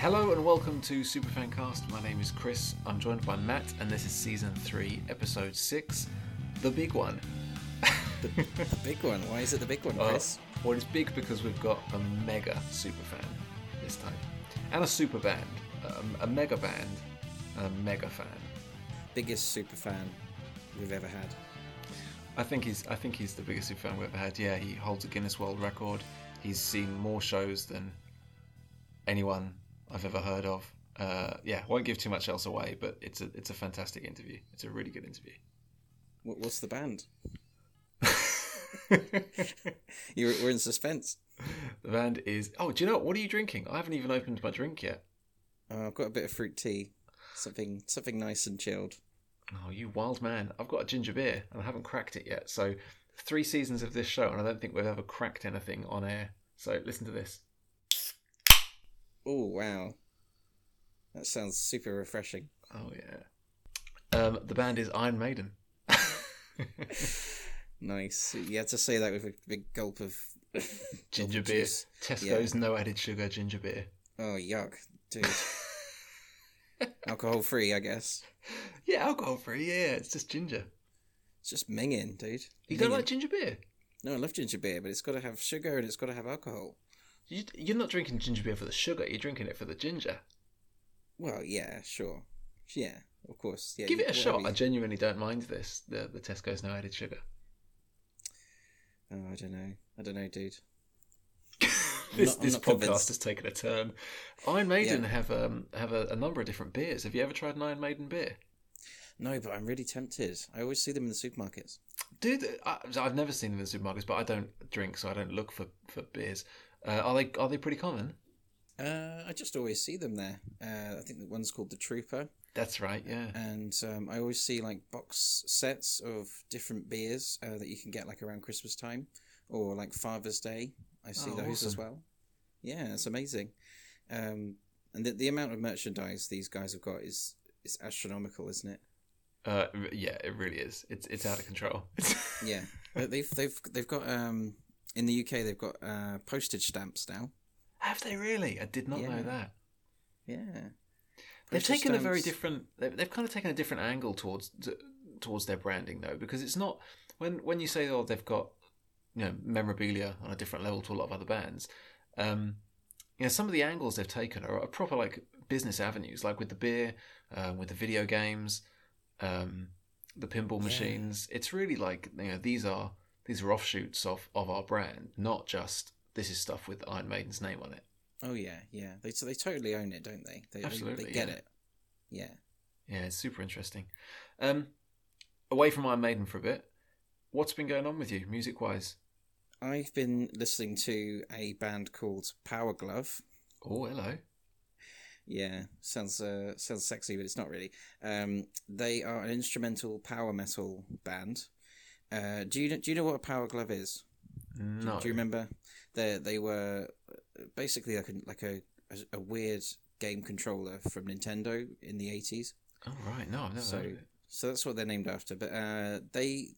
Hello and welcome to Superfancast. My name is Chris. I'm joined by Matt, and this is season three, episode six, the big one. The, the big one. Why is it the big one, Chris? well, it's big because we've got a mega superfan this time, and a super band, um, a mega band, and a mega fan. Biggest super fan we've ever had. I think he's I think he's the biggest super fan we've ever had. Yeah, he holds a Guinness World Record. He's seen more shows than anyone I've ever heard of. Uh, yeah, won't give too much else away, but it's a it's a fantastic interview. It's a really good interview. What, what's the band? You're, we're in suspense. the band is. Oh, do you know what? What are you drinking? I haven't even opened my drink yet. Uh, I've got a bit of fruit tea. Something something nice and chilled. Oh, you wild man! I've got a ginger beer and I haven't cracked it yet. So three seasons of this show, and I don't think we've ever cracked anything on air. So listen to this. Oh, wow. That sounds super refreshing. Oh yeah. Um, the band is Iron Maiden. Nice. You had to say that with a big gulp of ginger beer. juice. Tesco's no added sugar ginger beer. Oh, yuck. Dude. Alcohol free, I guess. Yeah, alcohol free. Yeah, it's just ginger. It's just minging, dude. You don't like ginger beer? No, I love ginger beer, but it's got to have sugar and it's got to have alcohol. You, you're not drinking ginger beer for the sugar. You're drinking it for the ginger. Well, yeah, sure. Yeah, of course. Yeah, Give you- it a shot. you- I genuinely don't mind this. The the Tesco's no added sugar. Oh, I don't know. I don't know, dude. this not- this podcast convinced. has taken a turn. Iron Maiden Yeah. have um have a, a number of different beers. Have you ever tried an Iron Maiden beer? No, but I'm really tempted. I always see them in the supermarkets. Dude, I, I've never seen them in the supermarkets, but I don't drink, so I don't look for, for beers. Uh, are they are they pretty common? Uh, I just always see them there. Uh, I think the one's called the Trooper, That's right. Yeah. and um, I always see like box sets of different beers uh, that you can get like around Christmas time or like Father's Day. I see Oh, those as well. Yeah, it's amazing. Um, and the, the amount of merchandise these guys have got is is astronomical, isn't it? Uh, yeah, it really is. It's it's out of control. Yeah, But they've they've they've got um in the UK they've got uh, postage stamps now. Have they really? I did not know that. Yeah, They've Postage taken a very different. They've, they've kind of taken a different angle towards t- towards their branding though, because it's not when when you say oh they've got you know memorabilia on a different level to a lot of other bands. Um, you know some of the angles they've taken are, are proper like business avenues, like with the beer, uh, with the video games, um, the pinball Yeah. machines. It's really like you know these are these are offshoots of of our brand, not just this is stuff with Iron Maiden's name on it. Oh yeah, yeah. They so they totally own it, don't they? They, they- Absolutely, they, get yeah. it. Yeah. Yeah, it's super interesting. Um, away from Iron Maiden for a bit, what's been going on with you, music wise? I've been listening to a band called Power Glove. Oh, hello. Yeah, sounds uh, sounds sexy, but it's not really. Um, they are an instrumental power metal band. Uh, do you do you know what a Power Glove is? Do- No. Do you remember? They they were basically like a like a, a, a weird game controller from Nintendo in the eighties. Oh, right. No, I've never So heard of it. so that's what they're named after. But uh, they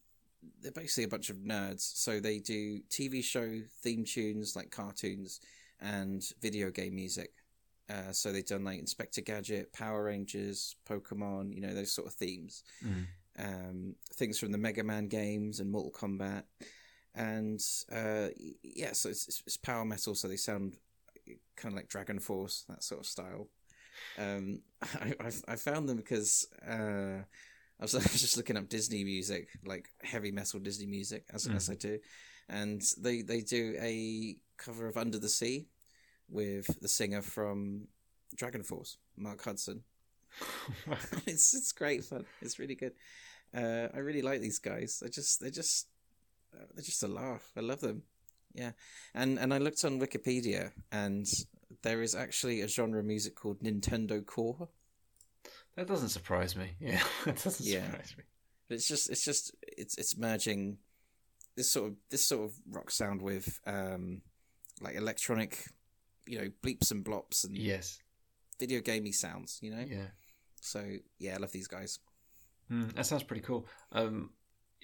they're basically a bunch of nerds. So they do TV show theme tunes like cartoons and video game music. Uh, so they've done like Inspector Gadget, Power Rangers, Pokemon, you know those sort of themes. Mm. Um, things from the Mega Man games and Mortal Kombat, and uh, yeah, so it's, it's, power metal. So they sound kind of like DragonForce, that sort of style. Um, I, I I found them because uh, I was, I was just looking up Disney music, like heavy metal Disney music, as Mm. as I do, and they they do a cover of Under the Sea with the singer from Dragon Force, Marc Hudson. it's it's great fun. It's really good. Uh, I really like these guys. They just they're just uh, they're just a laugh. I love them. Yeah, and and I looked on Wikipedia, and there is actually a genre of music called Nintendo Core. that doesn't surprise me. Yeah, that doesn't Yeah. surprise me. But it's just it's just it's it's merging this sort of this sort of rock sound with um like electronic, you know, bleeps and blops and Yes. Video gamey sounds. You know, Yeah. so yeah, I love these guys. Mm, that sounds pretty cool. Um,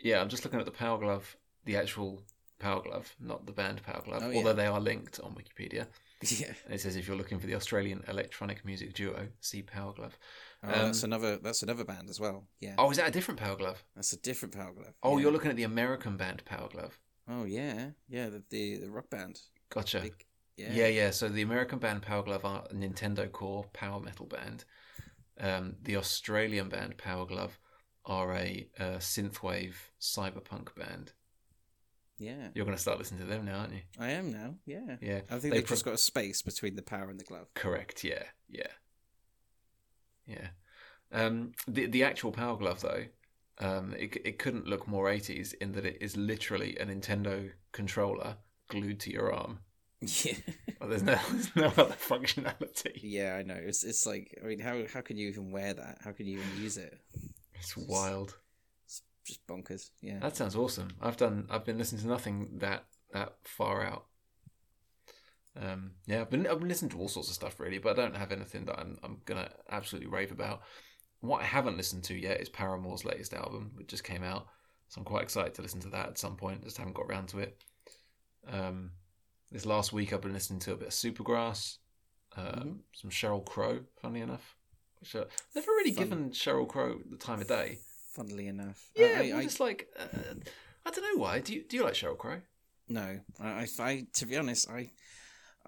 yeah, I'm just looking at the Power Glove, the actual Power Glove, not the band Power Glove, Oh, yeah. although they are linked on Wikipedia. Yeah. It says if you're looking for the Australian electronic music duo, see Power Glove. Oh, that's another. That's another band as well. Yeah. Oh, is that a different Power Glove? That's a different Power Glove. Oh, yeah. you're looking at the American band Power Glove. Oh yeah, yeah. The the, the rock band. Gotcha. Big- Yeah. yeah. yeah, So the American band Power Glove are a Nintendo core power metal band. Um, the Australian band Power Glove are a uh, synthwave cyberpunk band. Yeah. You're going to start listening to them now, aren't you? I am now. Yeah. Yeah. I think They they've pro- just got a space between the power and the glove. Correct. Yeah. Yeah. Yeah. Um, the the actual Power Glove though, um, it it couldn't look more 80s in that it is literally a Nintendo controller glued to your arm. Yeah. Well, there's no there's no other functionality. yeah, I know. It's it's like I mean, how how can you even wear that? How can you even use it? It's wild. It's just bonkers. Yeah. That sounds awesome. I've done. I've been listening to nothing that that far out. Um, yeah, I've been I've been listening to all sorts of stuff really, but I don't have anything that I'm I'm gonna absolutely rave about. What I haven't listened to yet is Paramore's latest album, which just came out, so I'm quite excited to listen to that at some point. Just haven't got around to it. Um, this last week I've been listening to a bit of Supergrass, um, Mhm. some Sheryl Crow. Funny enough, which uh, never really Fun. given Sheryl Crow the time of day. Funnily enough. Yeah, I, well, I, just like uh, I don't know why. Do you do you like Sheryl Crow? no. I, I, I to be honest, I.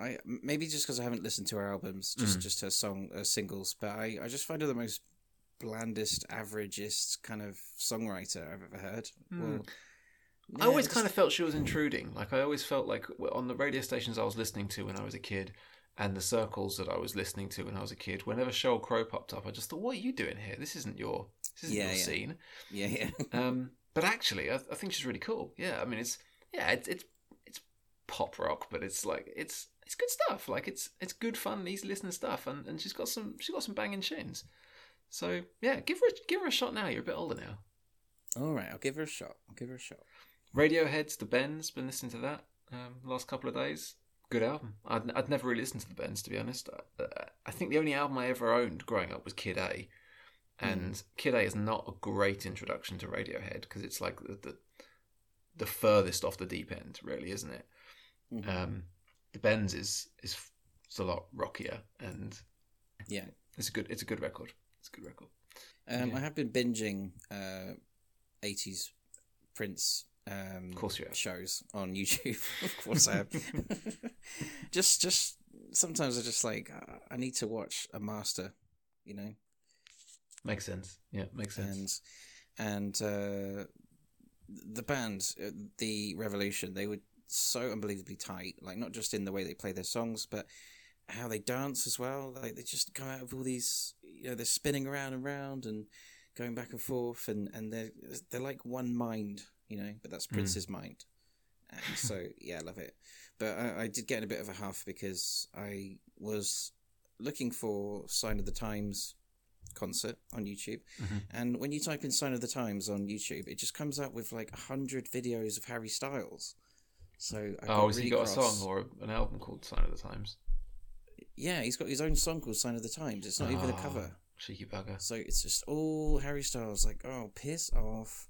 I maybe just because I haven't listened to her albums, just Mm. just her song her singles, but I, I just find her the most blandest, averagest kind of songwriter I've ever heard. Mm. Well, I always kind of felt she was intruding. Like I always felt like on the radio stations I was listening to when I was a kid, and the circles that I was listening to when I was a kid. Whenever Sheryl Crow popped up, I just thought, "What are you doing here? This isn't your this isn't Yeah, your yeah. scene." yeah, yeah, Um, but actually, I, I think she's really cool. Yeah, I mean, it's yeah, it's it's it's pop rock, but it's like it's it's good stuff. Like it's it's good fun, easy listening stuff, and, and she's got some she's got some banging tunes. So yeah, give her a, give her a shot now. You're a bit older now. All right, I'll give her a shot. I'll give her a shot. Radiohead's The Bends. Been listening to that um, last couple of days. Good album. I'd, I'd never really listened to The Bends to be honest. I, I think the only album I ever owned growing up was Kid A, and Kid A is not a great introduction to Radiohead because it's like the, the the furthest off the deep end, really, isn't it? Mhm. Um, the Bends is is it's a lot rockier and yeah. it's a good it's a good record. It's a good record. Um, Yeah. I have been binging uh, 80s Prince um, Of course you have. shows on YouTube. of course I have. just, just sometimes I just like I need to watch a master, you know, Makes sense. Yeah, makes sense. and and uh, the band, uh, the Revolution, they were so unbelievably tight. Like not just in the way they play their songs, but how they dance as well. Like they just come out of all these, you know, they're spinning around and round and going back and forth, and and they're they're like one mind, you know. But that's Prince's mind, and so yeah, I love it. But I, I did get in a bit of a huff because I was looking for Sign of the Times concert on YouTube, Mhm. and when you type in Sign of the Times on YouTube, it just comes up with like a hundred videos of Harry Styles. So I Oh, has really he got a song or an album called Sign of the Times? Yeah, he's got his own song called Sign of the Times. It's not even a Oh, cover. Cheeky bugger. So it's just all Harry Styles. Like, oh, piss off.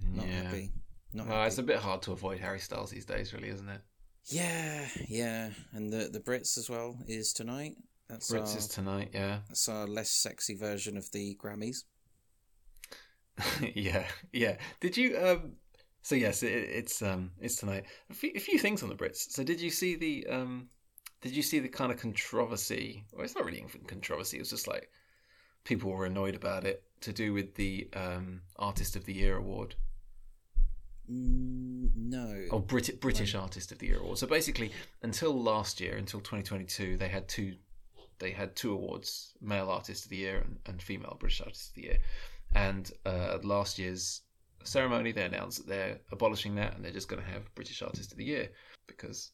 Not yeah. happy. Not happy. it's a bit hard to avoid Harry Styles these days, really, isn't it? Yeah, yeah. And the the Brits as well is tonight. That's Brits our, is tonight, yeah. that's our less sexy version of the Grammys. yeah, yeah. Did you? Um, so yes, it, it's um, it's tonight. A few, a few things on the Brits. So did you see the um, did you see the kind of controversy? Well, it's not really controversy. It was just like people were annoyed about it to do with the um, Artist of the Year award. No. Oh, Brit- British Artist of the Year award. So basically, until last year, until 2022, they had two, they had two awards: Male Artist of the Year and, and Female British Artist of the Year. And uh, at last year's ceremony, they announced that they're abolishing that and they're just going to have British Artist of the Year because,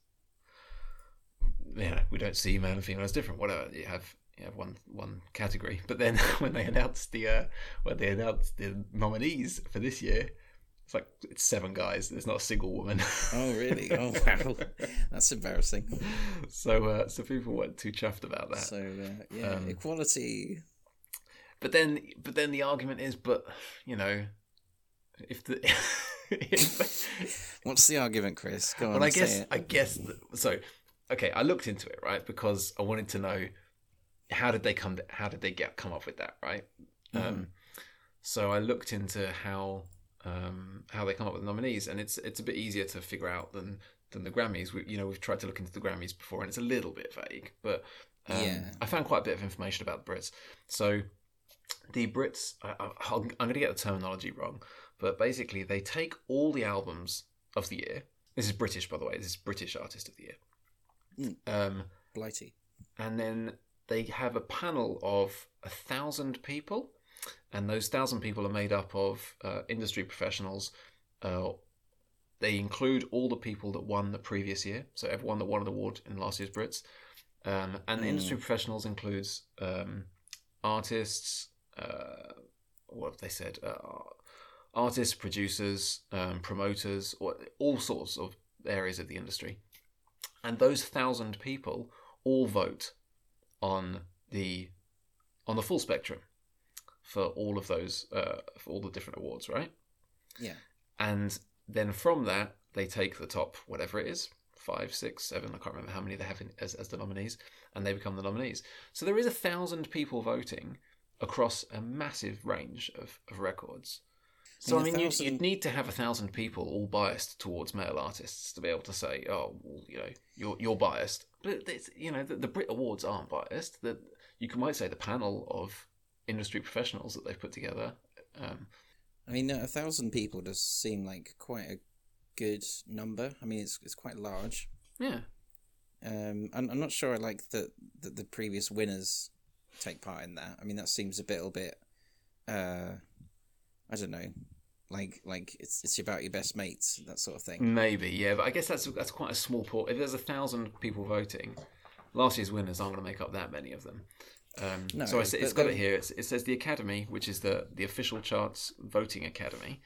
you know, we don't see male and female as different. Whatever you have. You have one one category, but then when they announced the uh, when they announced the nominees for this year, it's like it's seven guys. There's not a single woman. Oh, really? Oh, wow. That's embarrassing. so uh, so people weren't too chuffed about that. So, uh, yeah, Um, equality. but then but then the argument is, but you know, if the if, What's the argument, Chris? Go on, well, I guess it. I guess that, so. okay, I looked into it right because I wanted to know how did they come how did they get come up with that right. Mhm. Um, so I looked into how um, how they come up with the nominees, and it's it's a bit easier to figure out than than the Grammys. We, you know, we've tried to look into the Grammys before, and it's a little bit vague, but um, Yeah. I found quite a bit of information about the Brits. So the Brits, I, I'm going to get the terminology wrong, but basically they take all the albums of the year. This is British, by the way. This is British Artist of the Year. Mm. Um, Blighty. and then they have a panel of a thousand people, and those thousand people are made up of uh, industry professionals. Uh, they include all the people that won the previous year, so everyone that won an award in last year's Brits. Um, and the Mm. industry professionals includes um, artists. Uh, what have they said? Uh, artists, producers, um, promoters, or all sorts of areas of the industry. And those thousand people all vote on the on the full spectrum for all of those uh, for all the different awards, right? Yeah. And then from that, they take the top whatever it is five, six, seven. I can't remember how many they have in, as as the nominees, and they become the nominees. So there is a thousand people voting across a massive range of, of records. So I I mean, you'd, thousand- you'd need to have a thousand people all biased towards male artists to be able to say, "Oh, well, you know, you're you're biased." But it's, you know, the, the Brit Awards aren't biased. That you can might say the panel of industry professionals that they've put together. Um, I mean, a thousand people does seem like quite a good number. I mean, it's it's quite large. yeah, Um, I'm, I'm not sure I like that the, the previous winners take part in that. I mean, that seems a little bit, uh, I don't know, like like it's it's about your best mates that sort of thing. maybe, yeah. But I guess that's that's quite a small port. If there's a thousand people voting, last year's winners aren't going to make up that many of them. Um, No, so I, it's got it here. It's, it says the Academy, which is the the official charts voting academy.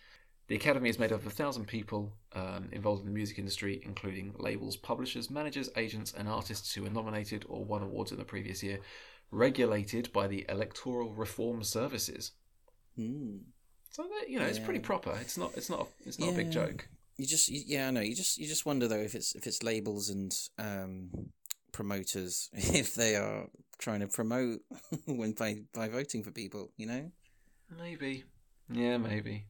The Academy is made up of a thousand people um, involved in the music industry, including labels, publishers, managers, agents, and artists who were nominated or won awards in the previous year, regulated by the Electoral Reform Services. Hmm. So that, you know, it's pretty proper. It's not. It's not. It's not a big joke. You just you, yeah, I know. You just you just wonder though if it's if it's labels and um, promoters if they are trying to promote when by by voting for people. You know. Maybe. Yeah, maybe.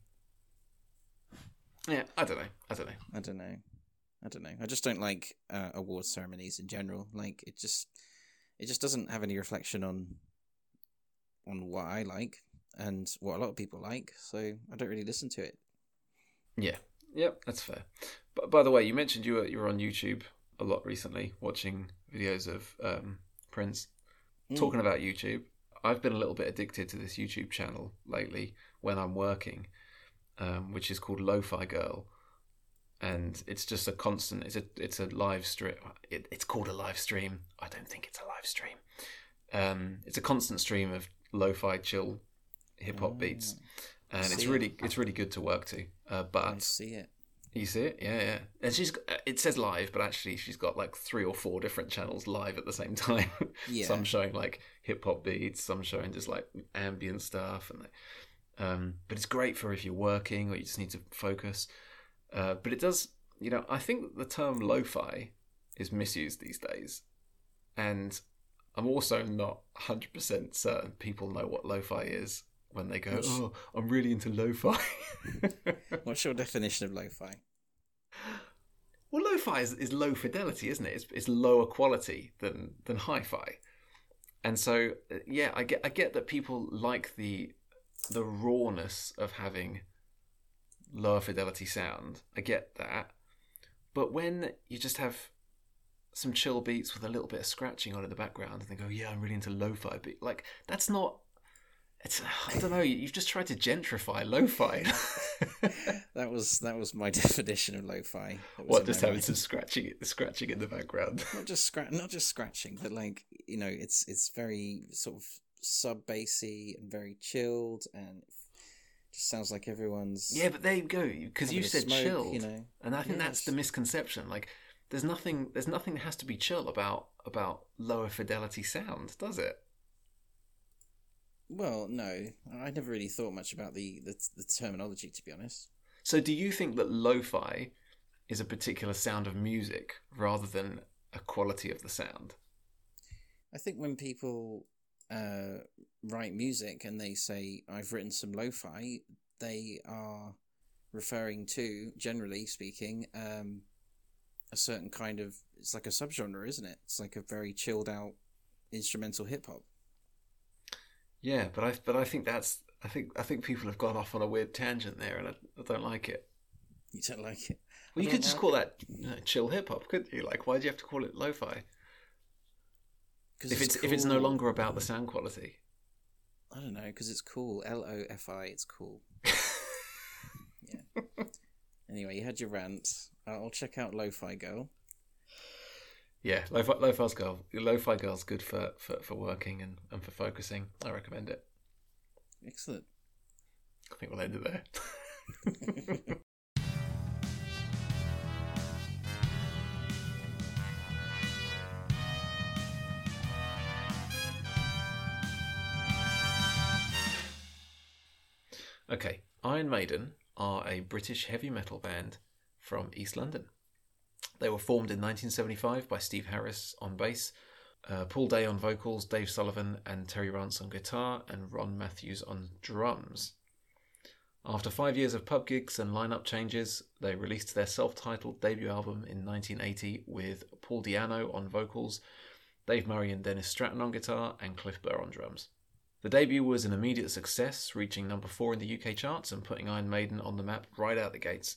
Yeah, I don't know. I don't know. I don't know. I don't know. I just don't like uh, award ceremonies in general. Like it just, it just doesn't have any reflection on, on what I like and what a lot of people like. So I don't really listen to it. Yeah. Yep, that's fair. But by the way, you mentioned you were you were on YouTube a lot recently, watching videos of um, Prince. Mm. Talking about YouTube, I've been a little bit addicted to this YouTube channel lately when I'm working, um, which is called Lo-Fi Girl, and it's just a constant. It's a it's a live stream. It, it's called a live stream. I don't think it's a live stream. Um, it's a constant stream of lo-fi chill hip hop beats, and it's really it's really good to work to. Uh, I but see it. You see it, yeah, yeah. And she's uh, it says live, but actually she's got like three or four different channels live at the same time. Yeah. some showing like hip hop beats, some showing just like ambient stuff, and like, um, but it's great for if you're working or you just need to focus. Uh, but it does, you know, I think the term lo-fi is misused these days, and I'm also not 100% certain people know what lo-fi is when they go, "Oh, I'm really into lo-fi." What's your definition of lo-fi? Well, lo-fi is, is low fidelity, isn't it? It's, it's lower quality than than hi-fi, and so uh, yeah, I get I get that people like the the rawness of having lower fidelity sound. I get that, but when you just have some chill beats with a little bit of scratching on in the background, and they go, "Yeah, I'm really into lo-fi," beat like that's not. It's I don't know. You've just tried to gentrify lo-fi. That was that was my definition of lo-fi. What just having mind. some scratching scratching in the background. not just scratch, not just scratching, but like you know, it's it's very sort of sub bassy and very chilled, and just sounds like everyone's Yeah, but there you go. Because you said smoke, chilled, you know. and I think that's Yes. the misconception. Like, there's nothing, there's nothing that has to be chill about about lower fidelity sound, does it? Well, no, I never really thought much about the, the the terminology, to be honest. So, do you think that lo-fi is a particular sound of music rather than a quality of the sound. I think when people uh, write music and they say, I've written some lo fi, they are referring to, generally speaking, um, a certain kind of. It's like a subgenre, isn't it? It's like a very chilled out instrumental hip hop. Yeah, but I but I think that's I think I think people have gone off on a weird tangent there, and I, I don't like it. You don't like it? Well, you could just call that you know, chill hip hop, couldn't you? Like, why do you have to call it lo-fi? If it's, it's if it's no longer about the sound quality. I don't know, because it's cool. L O F I, it's cool. yeah. Anyway, you had your rant. I'll check out Lo-Fi Girl. Yeah, lo-fi, lo-fi's girl, lo-fi girl's good for, for, for working and, and for focusing. I recommend it. Excellent. I think we'll end it there. okay, Iron Maiden are a British heavy metal band from East London. They were formed in 1975 by Steve Harris on bass, uh, Paul Day on vocals, Dave Sullivan and Terry Rance on guitar, and Ron Matthews on drums. After five years of pub gigs and lineup changes, they released their self titled debut album in 1980 with Paul Di'Anno on vocals, Dave Murray and Dennis Stratton on guitar, and Clive Burr on drums. The debut was an immediate success, reaching number four in the UK charts and putting Iron Maiden on the map right out the gates.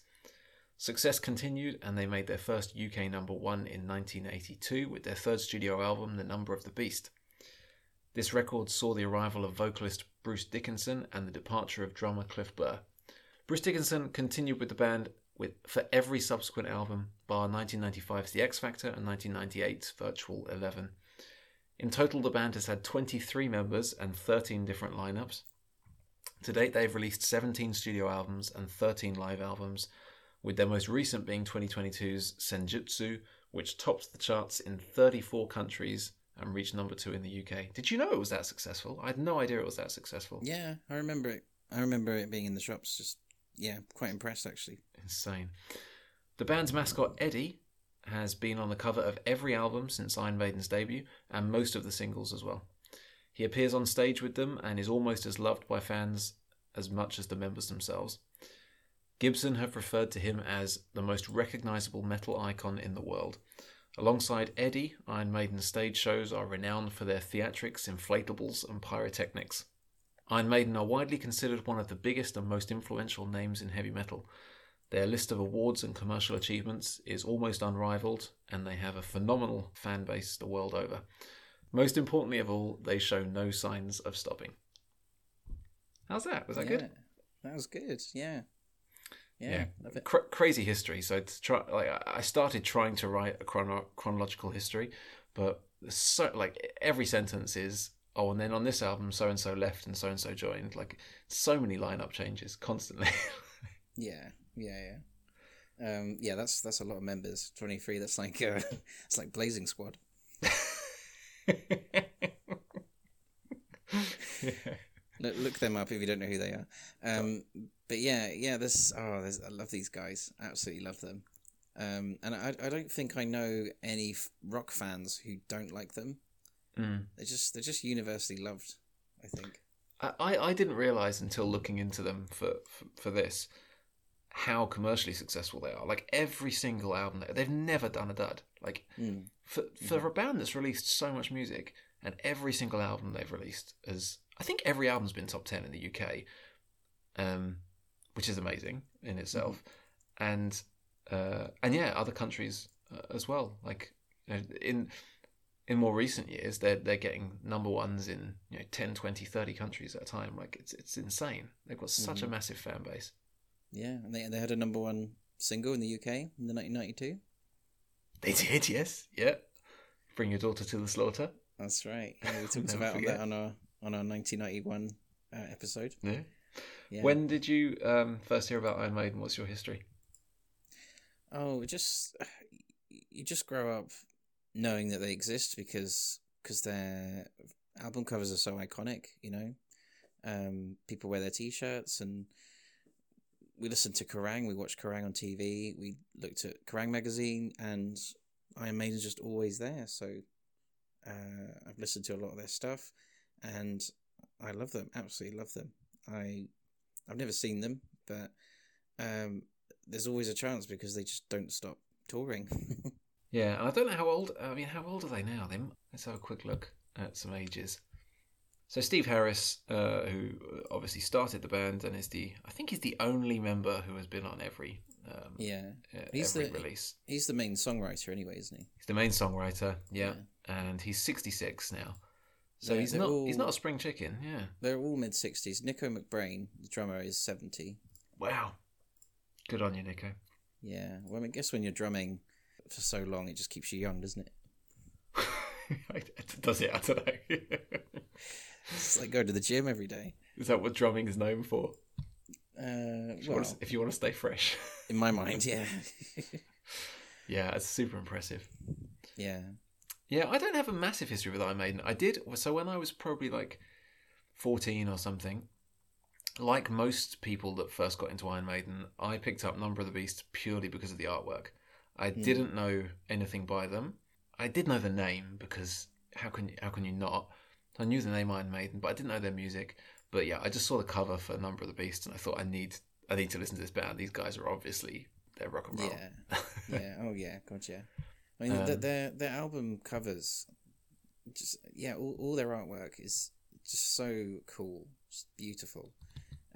Success continued, and they made their first UK number one in 1982 with their third studio album, The Number of the Beast. This record saw the arrival of vocalist Bruce Dickinson and the departure of drummer Clive Burr. Bruce Dickinson continued with the band with for every subsequent album, bar 1995's The X Factor and 1998's Virtual Eleven. In total, the band has had 23 members and 13 different lineups. To date, they've released 17 studio albums and 13 live albums, with their most recent being 2022's Senjutsu, which topped the charts in 34 countries and reached number two in the UK. Did you know it was that successful? I had no idea it was that successful. Yeah, I remember it. I remember it being in the shops. Just yeah, quite impressed actually. Insane. The band's mascot Eddie has been on the cover of every album since Iron Maiden's debut and most of the singles as well. He appears on stage with them and is almost as loved by fans as much as the members themselves. Gibson have referred to him as the most recognizable metal icon in the world. Alongside Eddie, Iron Maiden's stage shows are renowned for their theatrics, inflatables, and pyrotechnics. Iron Maiden are widely considered one of the biggest and most influential names in heavy metal. Their list of awards and commercial achievements is almost unrivaled, and they have a phenomenal fan base the world over. Most importantly of all, they show no signs of stopping. How's that? Was that yeah, good? That was good. Yeah. Yeah. Yeah. Love it. Cra- crazy history. So to try, like, I- started trying to write a chrono- chronological history, but so like every sentence is oh, and then on this album, so and so left and so and so joined. Like so many lineup changes constantly. Yeah. Yeah. Yeah. Um, yeah, that's that's a lot of members. Twenty three. That's like uh, it's like Blazing Squad. Look, look them up if you don't know who they are. Um, but yeah, yeah, this oh, there's, I love these guys. Absolutely love them. Um, and I, I don't think I know any f- rock fans who don't like them. Mm. They're just they're just universally loved. I think. I, I didn't realize until looking into them for, for for this how commercially successful they are. Like every single album, they- they've never done a dud. Like Mm. for for a band that's released so much music, and every single album they've released is, I think every album's been top ten in the UK, um, which is amazing in itself, and uh, and yeah, other countries uh, as well. Like you know, in in more recent years, they're they're getting number ones in you know 10, 20, 30 countries at a time. Like it's it's insane. They've got such a massive fan base. Yeah, and they they had a number one single in the UK in the 1992. They did, yes, yeah. Bring your daughter to the slaughter. That's right. Yeah, we talked about forget. that on our on our 1991 uh, episode. Yeah. Yeah. When did you um, first hear about Iron Maiden? What's your history? Oh, just you just grow up knowing that they exist because because their album covers are so iconic. You know, um, people wear their T-shirts, and we listened to Kerrang. We watched Kerrang on TV. We looked at Kerrang magazine, and Iron Maiden's just always there. So uh, I've listened to a lot of their stuff, and I love them. Absolutely love them. I I've never seen them, but um, there's always a chance because they just don't stop touring. yeah, and I don't know how old. I mean, how old are they now? Then let's have a quick look at some ages. So Steve Harris, uh, who obviously started the band and is the, I think he's the only member who has been on every, um, yeah, uh, he's every the release. he's the main songwriter anyway, isn't he? He's the main songwriter, yeah, and he's 66 now. So They're- he's they're not all- he's not a spring chicken, yeah. They're all mid sixties. Nicko McBrain, the drummer, is seventy. Wow, good on you, Nicko. Yeah, well, I guess when you're drumming for so long, it just keeps you young, doesn't it? Does it? I don't know. It's like going to the gym every day. is that what drumming is known for? Uh, If you, well, to, if you want to stay fresh. in my mind, yeah, yeah, it's super impressive. yeah, Yeah, I don't have a massive history with Iron Maiden. I did so when I was probably like fourteen or something. Like most people that first got into Iron Maiden, I picked up Number of the Beast purely because of the artwork. I hmm. didn't know anything by them. I did know the name because how can you, how can you not? I knew the name Iron Maiden, but I didn't know their music. But yeah, I just saw the cover for Number of the Beast, and I thought I need I need to listen to this band. These guys are obviously they're rock and roll. yeah, yeah. Oh yeah, yeah. I mean, Um, their their album covers, just yeah, all, all their artwork is just so cool, just beautiful.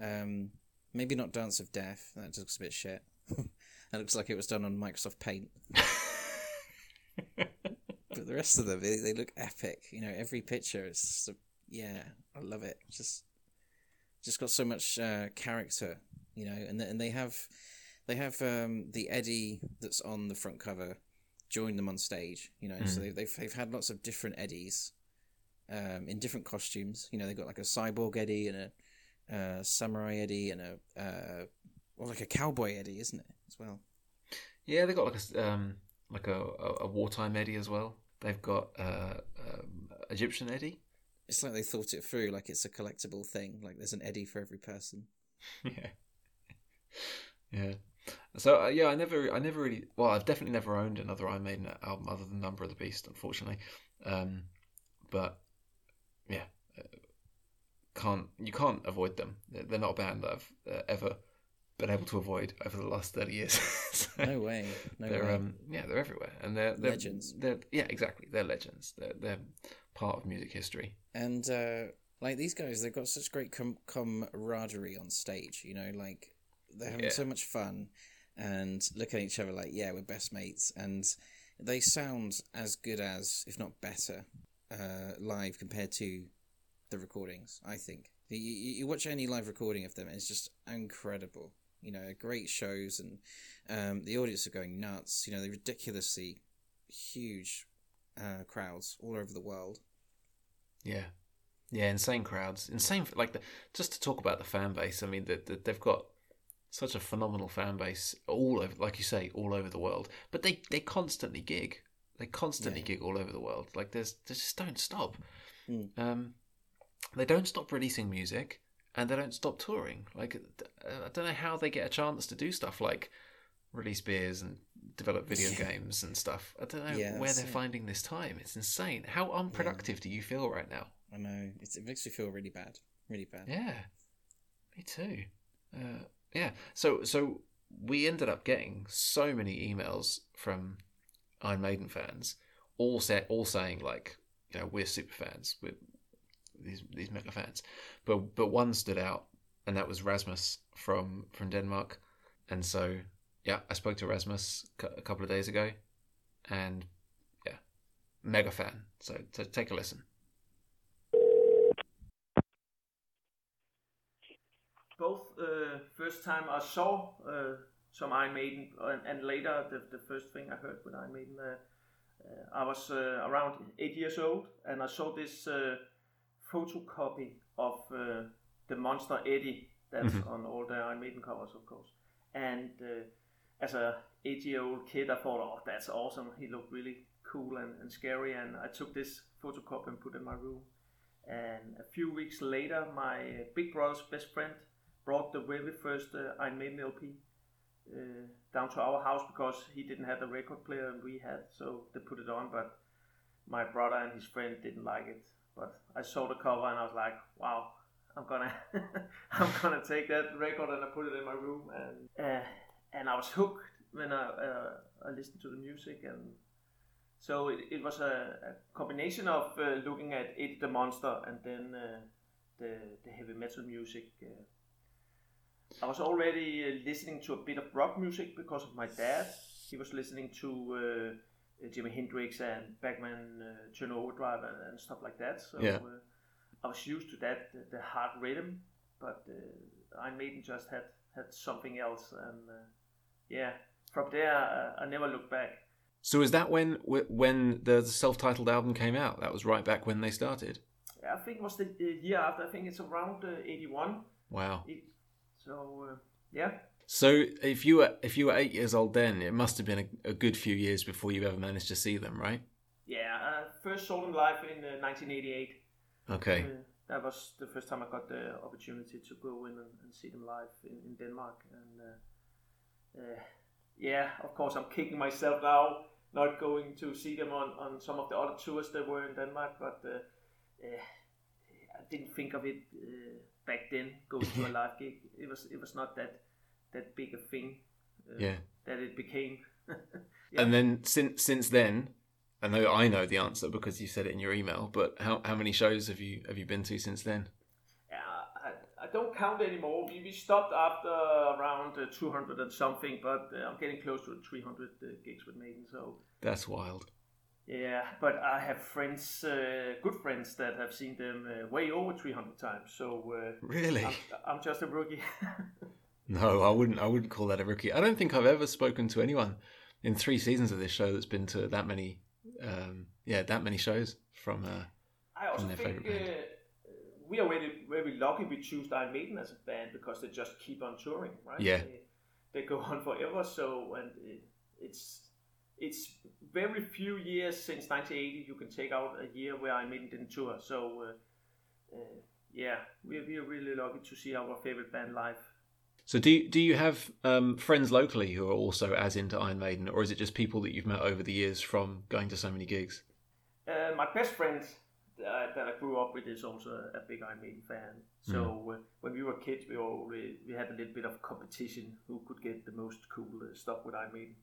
Um, maybe not Dance of Death. That looks a bit shit. that looks like it was done on Microsoft Paint. But the rest of them, they, they look epic. You know, every picture is, yeah, I love it. Just, just got so much uh, character. You know, and and they have, they have um, the Eddie that's on the front cover, join them on stage. You know, so Mm. they, they've they've had lots of different Eddies, um, in different costumes. You know, they've got like a cyborg Eddie and a uh, samurai Eddie and a uh, or like a cowboy Eddie, isn't it as well? Yeah, they've got like a um, like a, a, a wartime Eddie as well. They've got uh, um, Egyptian Eddie. It's like they thought it through, like it's a collectible thing. Like there's an Eddie for every person. yeah, yeah. So uh, yeah, I never, I never really. Well, I've definitely never owned another Iron Maiden album other than Number of the Beast, unfortunately. Um, but yeah, uh, can't you can't avoid them. They're, they're not a band that I've uh, ever been able to avoid over the last thirty years. So- No way, no they're way. um yeah they're everywhere and they're, they're Legends. They're yeah exactly they're legends. They're they're part of music history. and uh, like these guys, they've got such great com- camaraderie on stage. You know, like they're having Yeah. so much fun and looking at each other like, yeah, we're best mates, and they sound as good as, if not better, uh, live compared to the recordings. I think you, you you watch any live recording of them, it's just incredible. You know, great shows, and um, the audience are going nuts. You know, they're ridiculously huge uh, crowds all over the world. Yeah, yeah, insane crowds, insane like the, just to talk about the fan base. I mean, that the, they've got such a phenomenal fan base all over, like you say, all over the world. But they they constantly gig. They constantly Yeah. gig all over the world. Like there's they just don't stop. Mm. Um, they don't stop releasing music, and they don't stop touring. Like uh, I don't know how they get a chance to do stuff like release beers and develop video Yeah. games and stuff. I don't know Yeah, where they're it. finding this time. It's insane. How unproductive do you feel right now? I know it's, it makes me feel really bad, really bad. Yeah, me too. Uh, yeah, so so we ended up getting so many emails from Iron Maiden fans, all say, all saying like, you know, we're super fans, we're these these mega fans, but but one stood out, and that was Rasmus from from Denmark, and so yeah, I spoke to Rasmus a couple of days ago, and yeah, mega fan. So, so take a listen. both uh, first time I saw uh, some Iron Maiden and, and later the, the first thing I heard with Iron Maiden, uh, uh, I was uh, around eight years old and I saw this uh, photocopy of uh, the monster Eddie that's Mhm. on all the Iron Maiden covers, of course. And uh, as a eight-year-old kid, I thought, "Oh, that's awesome! He looked really cool and, and scary." And I took this photocopy and put it in my room. And a few weeks later, my big brother's best friend brought the very first uh, Iron Maiden LP, uh, down to our house because he didn't have the record player and we had, so they put it on. But my brother and his friend didn't like it. But I saw the cover and I was like, wow, I'm gonna I'm gonna take that record and I put it in my room and uh, and I was hooked when I uh, I listened to the music and so it, it was a, a combination of uh, looking at Eddie the Monster and then uh, the the heavy metal music. Uh. I was already uh, listening to a bit of rock music because of my dad. He was listening to uh, Jimi Hendrix and Bachman Turn Overdrive and, and, stuff like that. So yeah. I was used to that the, the hard rhythm, but Iron Maiden just had had something else and yeah. From there, I never looked back. So is that when when the self-titled album came out? That was right back when they started. I think it was the year after. I think it's around uh, eighty-one. Wow. So uh, yeah. So if you were if you were eight years old then, it must have been a, a good few years before you ever managed to see them, right? Yeah, uh, first saw them live in 1988. Uh, okay. Uh, that was the first time I got the opportunity to go in and, and see them live in, in Denmark, and uh, yeah, of course I'm kicking myself now not going to see them on, on some of the other tours that were in Denmark, but uh, uh, I didn't think of it uh, back then. Going to a live gig, it was it was not that that big a thing. Uh, yeah, that it became. yeah. And then since since then, I know I know the answer because you said it in your email. But how how many shows have you have you been to since then? I don't count anymore. We, we stopped after around uh, 200 and something, but uh, I'm getting close to 300 uh, gigs with Maiden. So that's wild. Yeah, but I have friends, uh, good friends, that have seen them uh, way over 300 times. So uh, really, I'm, I'm, just a rookie. no, I wouldn't. I wouldn't call that a rookie. I don't think I've ever spoken to anyone in three seasons of this show that's been to that many. Um, yeah, that many shows from. I also think we are very very lucky we choose Iron Maiden as a band because they just keep on touring, right? Yeah. They, they go on forever. So and it, it's it's very few years since 1980 you can take out a year where Iron Maiden didn't tour. So uh, uh, yeah, we we are really lucky to see our favorite band live. So do do you have um, friends locally who are also as into Iron Maiden, or is it just people that you've met over the years from going to so many gigs? Uh, my best friend uh, that I grew up with is also a, big Iron Maiden fan. So mm. uh, when we were kids, we already we had a little bit of competition who could get the most cool uh, stuff with Iron Maiden.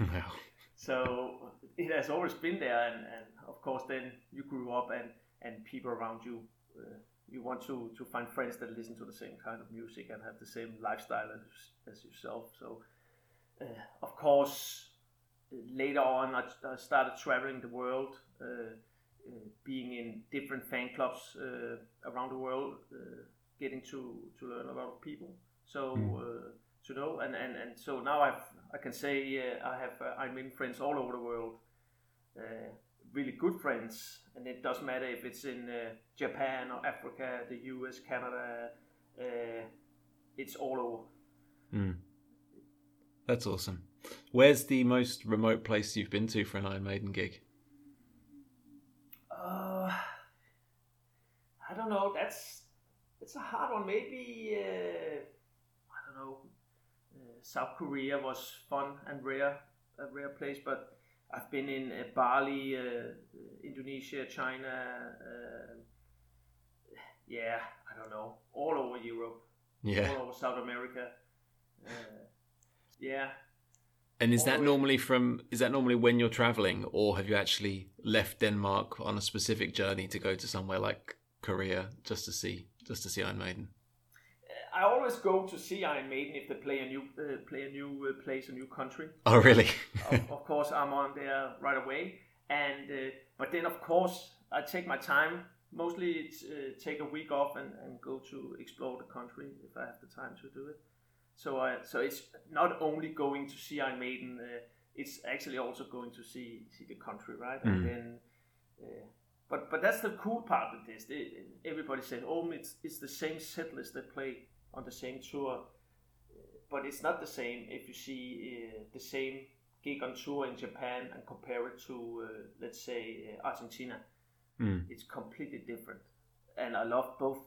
wow. So it has always been there, and, and of course, then you grew up, and and people around you, uh, you want to to find friends that listen to the same kind of music and have the same lifestyle as, as yourself. So uh, of course, later on, I, I started traveling the world. Uh, uh, being in different fan clubs uh, around the world, uh, getting to, to learn a lot of people. So to know and, and, and so now I've I can say I have I'm in friends all over the world. really good friends, and it doesn't matter if it's in Japan or Africa, the US, Canada. it's all over. Mm. That's awesome. Where's the most remote place you've been to for an Iron Maiden gig? Uh, I don't know. That's it's a hard one. Maybe uh, I don't know. South Korea was fun and rare, a rare place, but I've been in uh, Bali, uh, Indonesia, China. Uh, yeah, I don't know. All over Europe. Yeah. All over South America. Uh, yeah, and is that normally from? Is that normally when you're traveling, or have you actually left Denmark on a specific journey to go to somewhere like Korea just to see just to see Iron Maiden? I always go to see Iron Maiden if they play a new uh, play a new uh, place, a new country. Oh, really? of, of, course, I'm on there right away, and uh, but then of course I take my time. Mostly, it's uh, take a week off and, and go to explore the country if I have the time to do it. So uh, so it's not only going to see Iron Maiden, uh, it's actually also going to see see the country, right? Mm. And then, uh, but but that's the cool part of this. They, everybody said, "Oh, it's it's the same set list they play on the same tour," but it's not the same if you see uh, the same gig on tour in Japan and compare it to, uh, let's say, uh, Argentina. Mm. It's completely different, and I love both.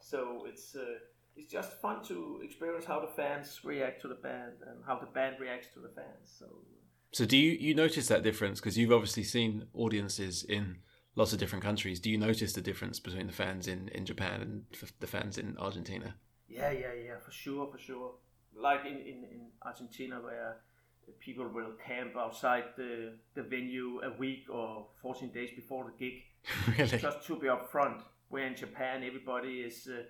So it's it's just fun to experience how the fans react to the band and how the band reacts to the fans. So So do you you notice that difference because you've obviously seen audiences in lots of different countries. Do you notice the difference between the fans in in Japan and f- the fans in Argentina? Yeah, yeah, yeah, for sure, for sure. Like in in, in Argentina where people will camp outside the the venue a week or 14 days before the gig really? just to be up front. Where in Japan everybody is. Uh,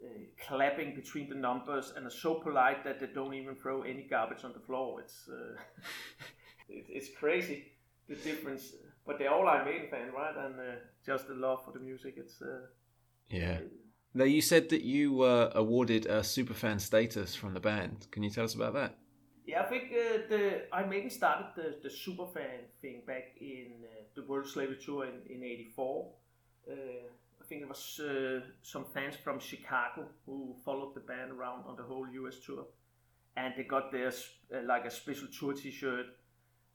uh, clapping between the numbers and are so polite that they don't even throw any garbage on the floor. It's uh, it, it's crazy the difference. But they're all Iron Maiden fan, right? And uh, just the love for the music. It's uh, Yeah. Now you said that you were awarded a superfan status from the band. Can you tell us about that? yeah. I think uh, the Iron Maiden started the the superfan thing back in uh, the World Slavery Tour in in '84. Uh, I think it was uh, some fans from Chicago who followed the band around on the whole US tour, and they got their uh, like a special tour T-shirt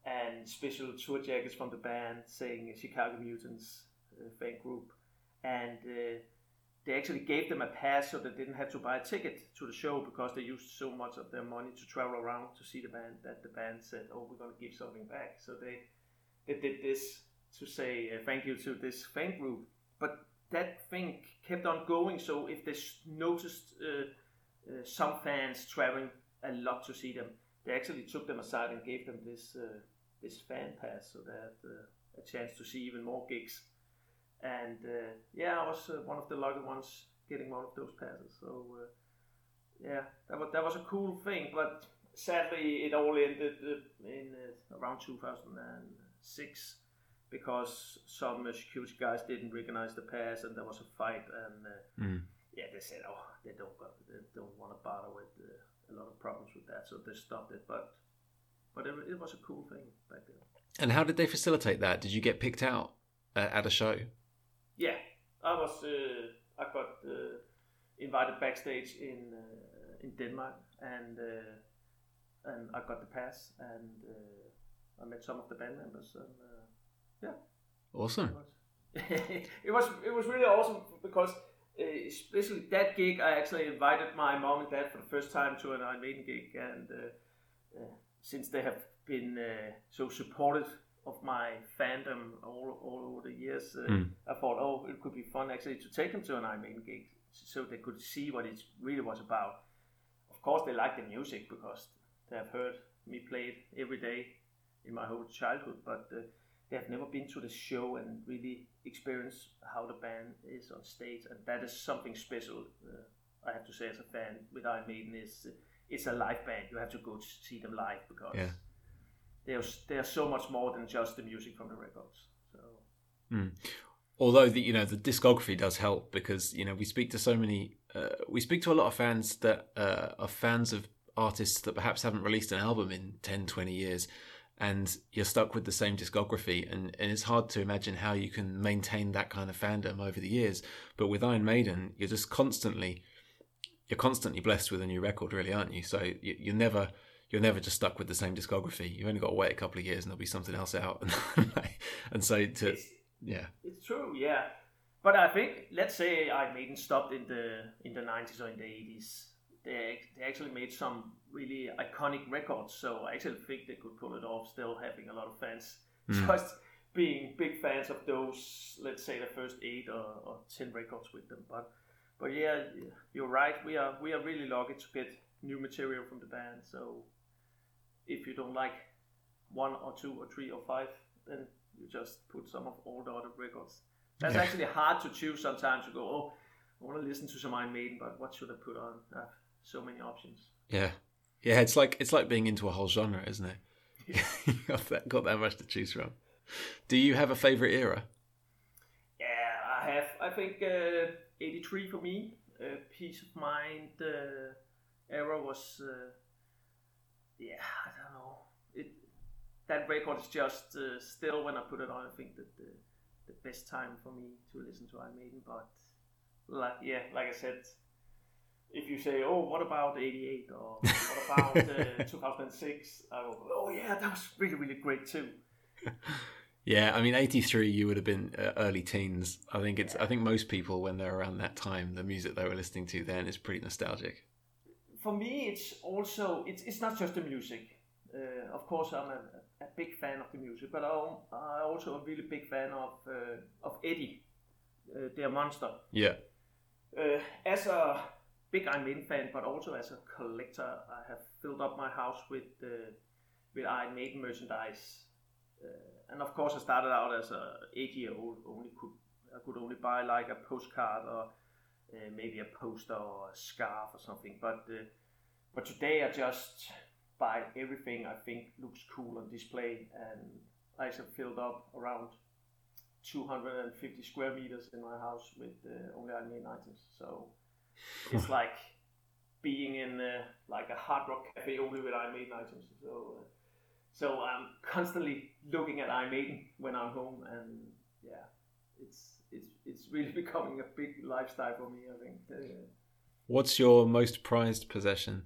and special tour jackets from the band saying Chicago Mutants uh, fan group, and they actually gave them a pass so they didn't have to buy a ticket to the show because they used so much of their money to travel around to see the band that the band said, "Oh, we're going to give something back." So they they did this to say uh, thank you to this fan group, but that thing kept on going. So if they noticed uh, uh, some fans traveling a lot to see them, they actually took them aside and gave them this uh, this fan pass, so they had uh, a chance to see even more gigs. And uh, yeah, I was uh, one of the lucky ones getting one of those passes. So uh, yeah, that was that was a cool thing. But sadly, it all ended uh, in uh, around 2006 because some security guys didn't recognize the pass, and there was a fight. And uh, Mm. yeah, they said, oh, they don't got, they don't want to bother with uh, a lot of problems with that, so they stopped it. But but it, it was a cool thing back then. And how did they facilitate that? Did you get picked out uh, at a show? Yeah, I was uh, I got uh, invited backstage in uh, in Denmark, and uh, and I got the pass, and uh, I met some of the band members, and uh, yeah, Awesome. it was it was really awesome because. Uh, especially that gig, I actually invited my mom and dad for the first time to an Iron Maiden gig, and uh, uh, since they have been uh, so supportive of my fandom all, all over the years, uh, Mm. I thought, oh, it could be fun actually to take them to an Iron Maiden gig so they could see what it really was about. Of course, they like the music because they have heard me play it every day in my whole childhood, but uh, they have never been to the show and really experienced how the band is on stage, and that is something special. Uh, I have to say, as a fan with Iron Maiden, is it's a live band. You have to go to see them live because Yeah. They are so much more than just the music from the records. So. Although the you know the discography does help because you know we speak to so many uh, we speak to a lot of fans that uh, are fans of artists that perhaps haven't released an album in 10 20 years and you're stuck with the same discography and, and it's hard to imagine how you can maintain that kind of fandom over the years. But with iron maiden you're just constantly you're constantly blessed with a new record really aren't you? So you, you're never you're never just stuck with the same discography you've only got to wait a couple of years and there'll be something else out and so to it's, yeah it's true, yeah. But I think let's say Iron Maiden stopped in the in the nineties or in the eighties. They, they actually made some really iconic records, so I actually think they could pull it off. Still having a lot of fans, Mm. just being big fans of those. Let's say the first eight or, or ten records with them. But but yeah, you're right. We are we are really lucky to get new material from the band. So if you don't like one or two or three or five, then you just put some of all the other records. That's Yeah. actually hard to choose sometimes. You go, oh, I want to listen to some Iron Maiden, but what should I put on? I have so many options. Yeah, yeah. It's like it's like being into a whole genre, isn't it? you got that got that much to choose from. Do you have a favorite era? Yeah, I have. I think uh, 83 for me. Uh, Piece of Mind uh, era was. Uh, yeah, I don't know. It that record is just uh, still when I put it on. I think that the the best time for me to listen to Iron Maiden. But like yeah, like I said, if you say, oh, what about '88 or what about uh, 2006? I go, oh yeah, that was really really great too. Yeah, I mean, eighty three. You would have been uh, early teens. I think it's. I think most people, when they're around that time, the music they were listening to then is pretty nostalgic. For me, it's also it's it's not just the music. Uh, of course, I'm a, a big fan of the music, but I'm, I'm also a really big fan of uh, of Eddie, uh, their monster. Yeah. Uh, as a big Iron Maiden fan, but also as a collector, I have filled up my house with uh, with Iron Maiden merchandise. Uh, and of course, I started out as a eight year old. Only could I could only buy like a postcard or uh, maybe a poster or a scarf or something. But uh, but today I just buy everything I think looks cool on display, and I have filled up around 250 square meters in my house with uh, only Maiden items. So it's like being in uh, like a hard rock cafe only with Maiden items. So uh, so I'm constantly looking at Iron Maiden when I'm home, and yeah, it's it's it's really becoming a big lifestyle for me. I think. What's your most prized possession?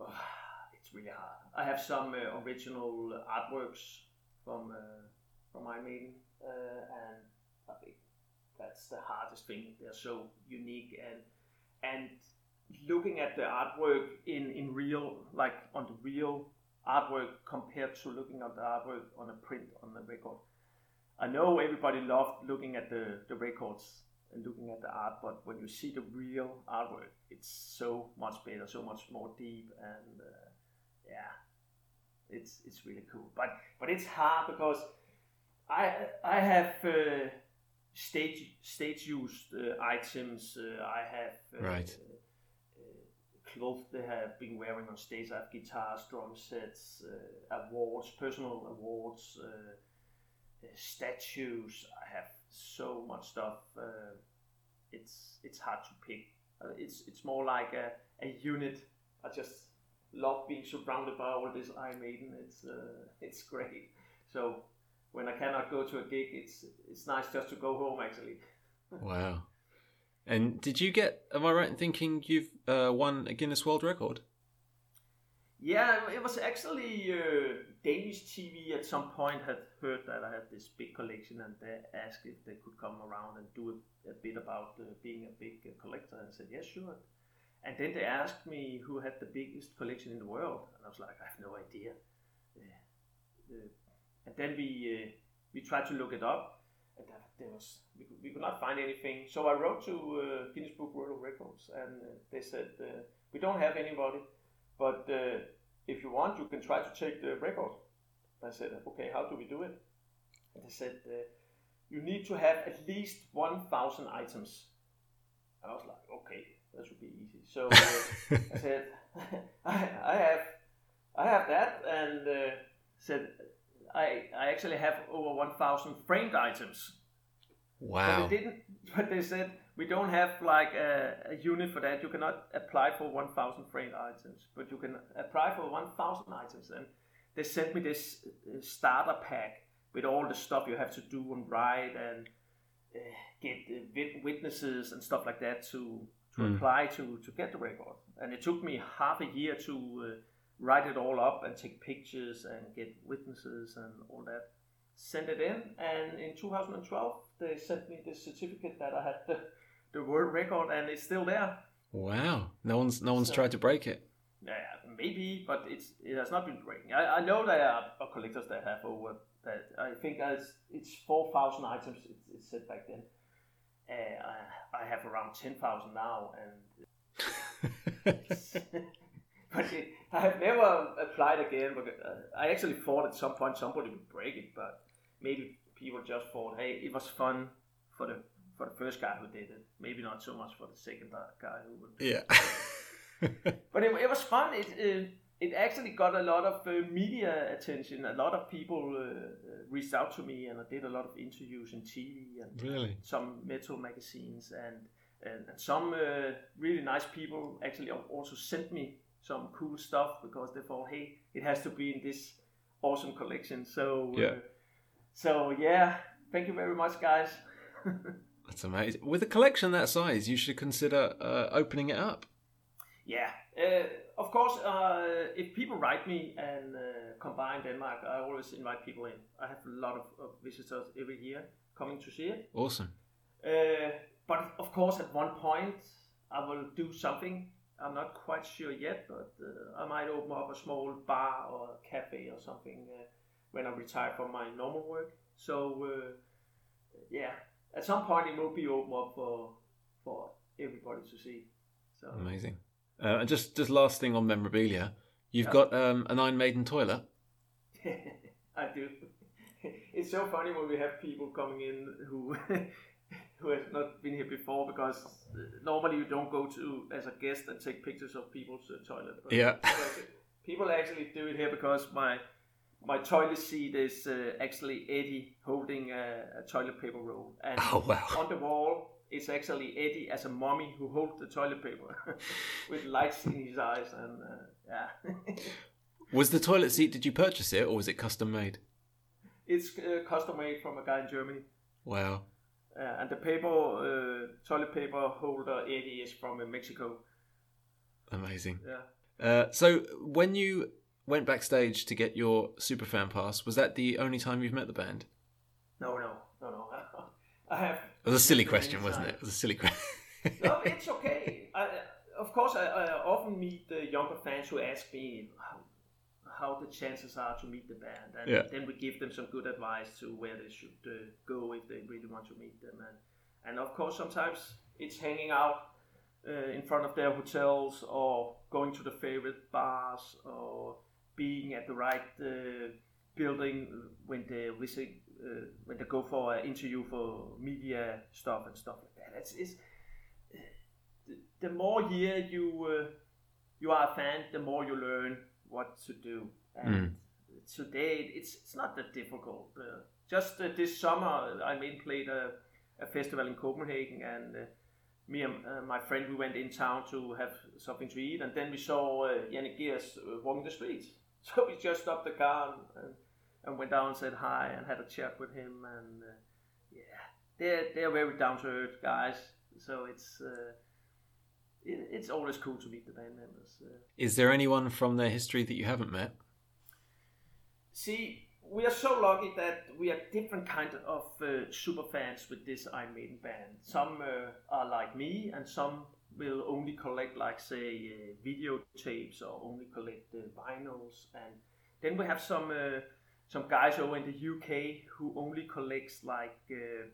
it's really hard. I have some uh, original artworks from uh, from Iron Maiden, uh, and I think that's the hardest thing. They're so unique and and looking at the artwork in in real, like on the real artwork compared to looking at the artwork on a print on the record. I know everybody loved looking at the, the records and looking at the art, but when you see the real artwork, it's so much better, so much more deep, and uh, yeah, it's it's really cool. But but it's hard because I I have uh, stage stage used uh, items. Uh, I have uh, Right. clothes they have been wearing on stage. I have guitars, drum sets, uh, awards, personal awards, uh, uh, statues. I have so much stuff. Uh, it's it's hard to pick. Uh, it's it's more like a, a unit. I just love being surrounded by all this Iron Maiden. It's uh, it's great. So when I cannot go to a gig, it's it's nice just to go home actually. Wow. And did you get? Am I right in thinking you've uh, won a Guinness World Record? Yeah, it was actually uh, Danish TV at some point had heard that I had this big collection and they asked if they could come around and do a, a bit about uh, being a big uh, collector. And I said, yeah, sure. And then they asked me who had the biggest collection in the world. And I was like, I have no idea. Uh, uh, and then we uh, we tried to look it up. And there, was we could, we could not find anything. So I wrote to Guinness Book World Records and they said, we don't have anybody. But if you want, you can try to take the record. I said, okay, how do we do it? And they said, uh, you need to have at least 1,000 items. I was like, okay, that should be easy. So uh, I said, I, I have, I have that, and uh, said, I, I actually have over 1,000 framed items. Wow. But they didn't. But they said we don't have like a, a unit for that. You cannot apply for 1,000 framed items, but you can apply for 1,000 items. And they sent me this uh, starter pack with all the stuff you have to do and write and uh, get uh, wit- witnesses and stuff like that to to Mm. apply to to get the record. And it took me half a year to uh, write it all up and take pictures and get witnesses and all that Send it in, and in 2012 they sent me this certificate that I had the, the world record, and it's still there. Wow. No one's no one's So- tried to break it. Yeah, maybe, but it's it has not been breaking. I, I know there are are collectors that have over that. I think it's it's 4,000 items. It, it said back then. Uh, I, I have around 10,000 now, and but it, I have never applied again. Because uh, I actually thought at some point somebody would break it, but maybe people just thought, hey, it was fun for the for the first guy who did it. Maybe not so much for the second guy who would. yeah. But it, it was fun. It uh, it actually got a lot of uh, media attention. A lot of people uh, uh, reached out to me, and I did a lot of interviews in TV and really. some metal magazines, and and, and some uh, really nice people actually also sent me some cool stuff because they thought, hey, it has to be in this awesome collection. So Yeah. Uh, so yeah, thank you very much, guys. That's amazing. With a collection that size, you should consider uh, opening it up. Yeah, uh, of course, uh, if people write me and uh, combine Denmark, I always invite people in. I have a lot of, of visitors every year coming to see it. Awesome. Uh, but of course, at one point, I will do something. I'm not quite sure yet, but uh, I might open up a small bar or a cafe or something uh, when I retire from my normal work. So, uh, yeah, at some point it will be open up for for everybody to see. So Amazing. Uh, and just just last thing on memorabilia, you've Yeah. got um, an Iron Maiden toilet. I do. It's so funny when we have people coming in who who have not been here before because normally you don't go to as a guest and take pictures of people's uh, toilet. But Yeah. people actually do it here because my my toilet seat is uh, actually Eddie holding a, a toilet paper roll, and Oh wow. on the wall it's actually Eddie as a mummy who holds the toilet paper with lights in his eyes, and uh, yeah. Was the toilet seat? Did you purchase it or was it custom made? It's uh, custom made from a guy in Germany. Wow. Uh, and the paper, uh, toilet paper holder Eddie is from Mexico. Amazing. Yeah. Uh, so when you went backstage to get your superfan pass, was that the only time you've met the band? No, no, no, no. I have. It was a silly question, wasn't it? It was a silly question. no, it's okay. I, of course, I, I often meet the younger fans who ask me how, how the chances are to meet the band, and Yeah. then we give them some good advice to where they should uh, go if they really want to meet them. And and of course, sometimes it's hanging out uh, in front of their hotels or going to the favorite bars or being at the right uh, building when they visit uh, when they go for an interview for media stuff and stuff like that. It's, it's the- the more year you uh, you are a fan, the more you learn what to do. And today, it's it's not that difficult. Uh, just uh, this summer, I made played a, a festival in Copenhagen, and uh, me and uh, my friend we went in town to have something to eat, and then we saw uh, Janick Gers uh, walking the streets. So we just stopped the car and, and, and went down and said hi and had a chat with him, and uh, yeah, they're they're very down to earth guys. So it's. Uh, it, it's always cool to meet the band members. Uh, Is there anyone from their history that you haven't met? See, we are so lucky that we are different kind of uh, super fans with this Iron Maiden band. Some uh, are like me, and some will only collect, like say, uh, videotapes or only collect uh, vinyls. And then we have some uh, some guys over in the UK who only collects like uh,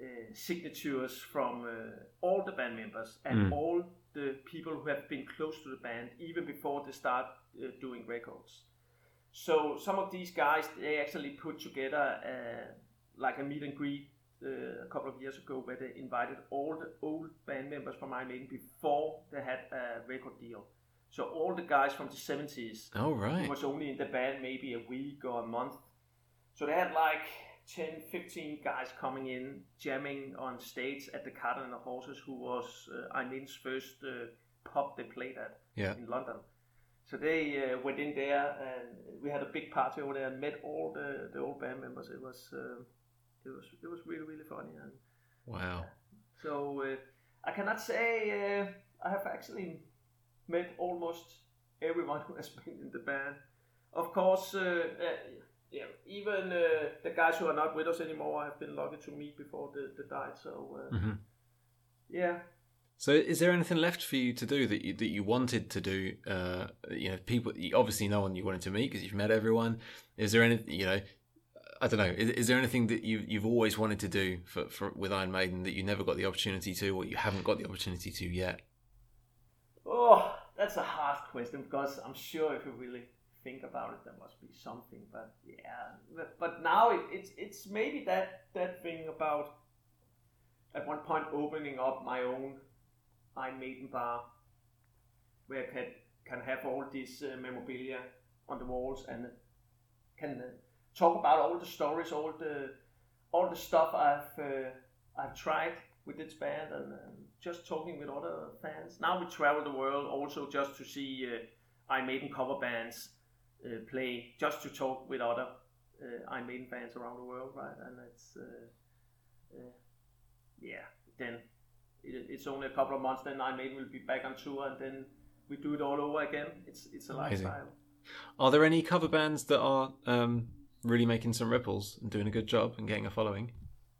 uh, signatures from uh, all the band members and Mm. all the people who have been close to the band even before they start uh, doing records. So some of these guys they actually put together like a meet and greet uh, a couple of years ago where they invited all the old band members from Iron Maiden before they had a record deal. So all the guys from the 70s Oh who right. was only in the band maybe a week or a month. So they had like 10, 15 guys coming in, jamming on stage at the Cart and the Horses, who was uh, Iron Maiden's first uh, pub they played at Yeah. in London. So they uh, went in there and we had a big party over there and met all the, the old band members. It was uh, it was it was really really funny and Wow. so uh, I cannot say uh, I have actually met almost everyone who has been in the band. Of course, uh, uh, yeah, even uh, the guys who are not with us anymore, I have been lucky to meet before they, they died. So uh, hmm yeah, So, is there anything left for you to do that you that you wanted to do? Uh, you know, people obviously no one you wanted to meet because you've met everyone. Is there any you know? I don't know. Is, is there anything that you you've always wanted to do for, for with Iron Maiden that you never got the opportunity to, or you haven't got the opportunity to yet? Oh, that's a hard question because I'm sure if you really think about it, there must be something. But yeah, but, now it, it's it's maybe that that thing about at one point opening up my own Iron Maiden bar where I can can have all these uh, memorabilia on the walls and can talk about all the stories, all the all the stuff I've uh, I've tried with this band and, and just talking with other fans. Now we travel the world also just to see uh, Iron Maiden cover bands uh, play, just to talk with other uh, Iron Maiden fans around the world, right? And it's uh, uh, yeah. Then it, it's only a couple of months. Then Iron Maiden will be back on tour, and then we do it all over again. It's it's a Amazing. lifestyle. Are there any cover bands that are um, really making some ripples and doing a good job and getting a following?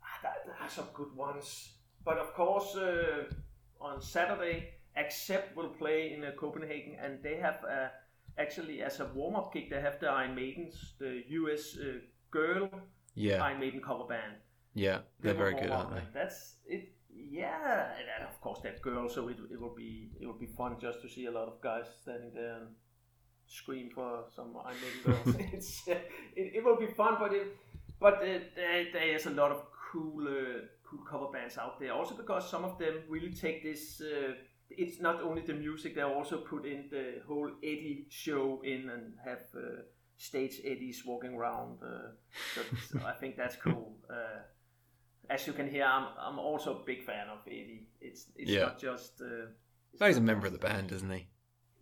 Ah, There are some good ones, but of course uh, on Saturday, Accept will play in uh, Copenhagen, and they have uh, actually as a warm up gig they have the Iron Maidens, the US uh, girl Yeah, Iron Maiden cover band. yeah, they're very good, aren't they? That's it. Yeah, and of course that girl. So it, it will be it will be fun just to see a lot of guys standing there and scream for some Iron Maiden girls. it's, uh, it, it will be fun, but it but uh, there, there is a lot of cool uh, cool cover bands out there. Also because some of them really take this. Uh, it's not only the music; they also put in the whole Eddie show in and have uh, stage Eddies walking around. Uh, so, so I think that's cool. Uh, as you can hear, I'm I'm also a big fan of Eddie. It's it's Yeah. not just. Uh, it's Well, he's a not member of the band, isn't he?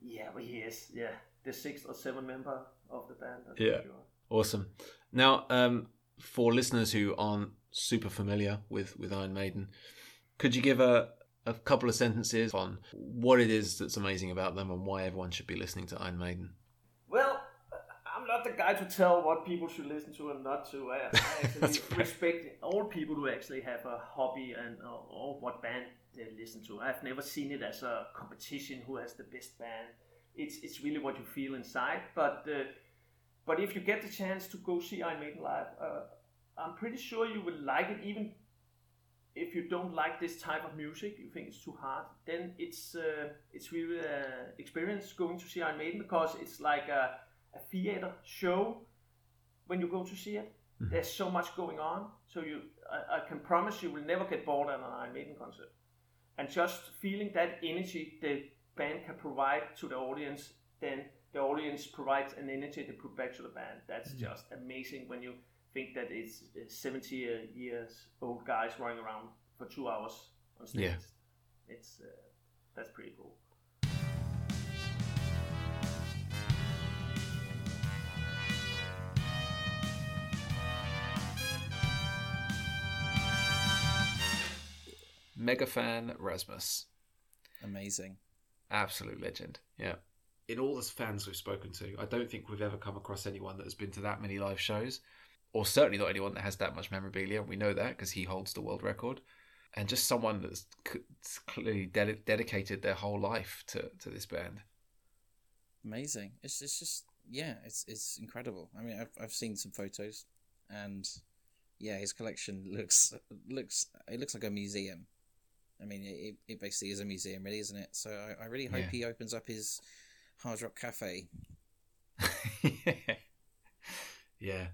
Yeah, well, he is. Yeah, the sixth or seventh member of the band. I'm Yeah. Sure. Awesome. Now, um, for listeners who aren't super familiar with, with Iron Maiden, could you give a, a couple of sentences on what it is that's amazing about them and why everyone should be listening to Iron Maiden? Well, I'm not the guy to tell what people should listen to and not to. I, I actually respect all people who actually have a hobby and or, or what band they listen to. I've never seen it as a competition who has the best band. It's it's really what you feel inside. But uh, but if you get the chance to go see Iron Maiden live, uh, I'm pretty sure you will like it. Even if you don't like this type of music, you think it's too hard, then it's uh, it's really an experience going to see Iron Maiden because it's like a, a theater show when you go to see it. There's so much going on, so you I, I can promise you will never get bored at an Iron Maiden concert. And just feeling that energy the band can provide to the audience, then the audience provides an energy to put back to the band. That's just amazing when you think that it's uh, 70 years old guys running around for two hours on stage. Yeah. It's uh, that's pretty cool. Mega fan Rasmus. Amazing. Absolute legend. Yeah. In all the fans we've spoken to, I don't think we've ever come across anyone that has been to that many live shows, or certainly not anyone that has that much memorabilia. We know that because he holds the world record. And just someone that's clearly ded- dedicated their whole life to, to this band. Amazing. It's it's just yeah, it's it's incredible. I mean, I've I've seen some photos, and yeah, his collection looks looks it looks like a museum. I mean, it, it basically is a museum, really, isn't it? So I, I really hope Yeah. he opens up his Hard Rock Cafe. yeah.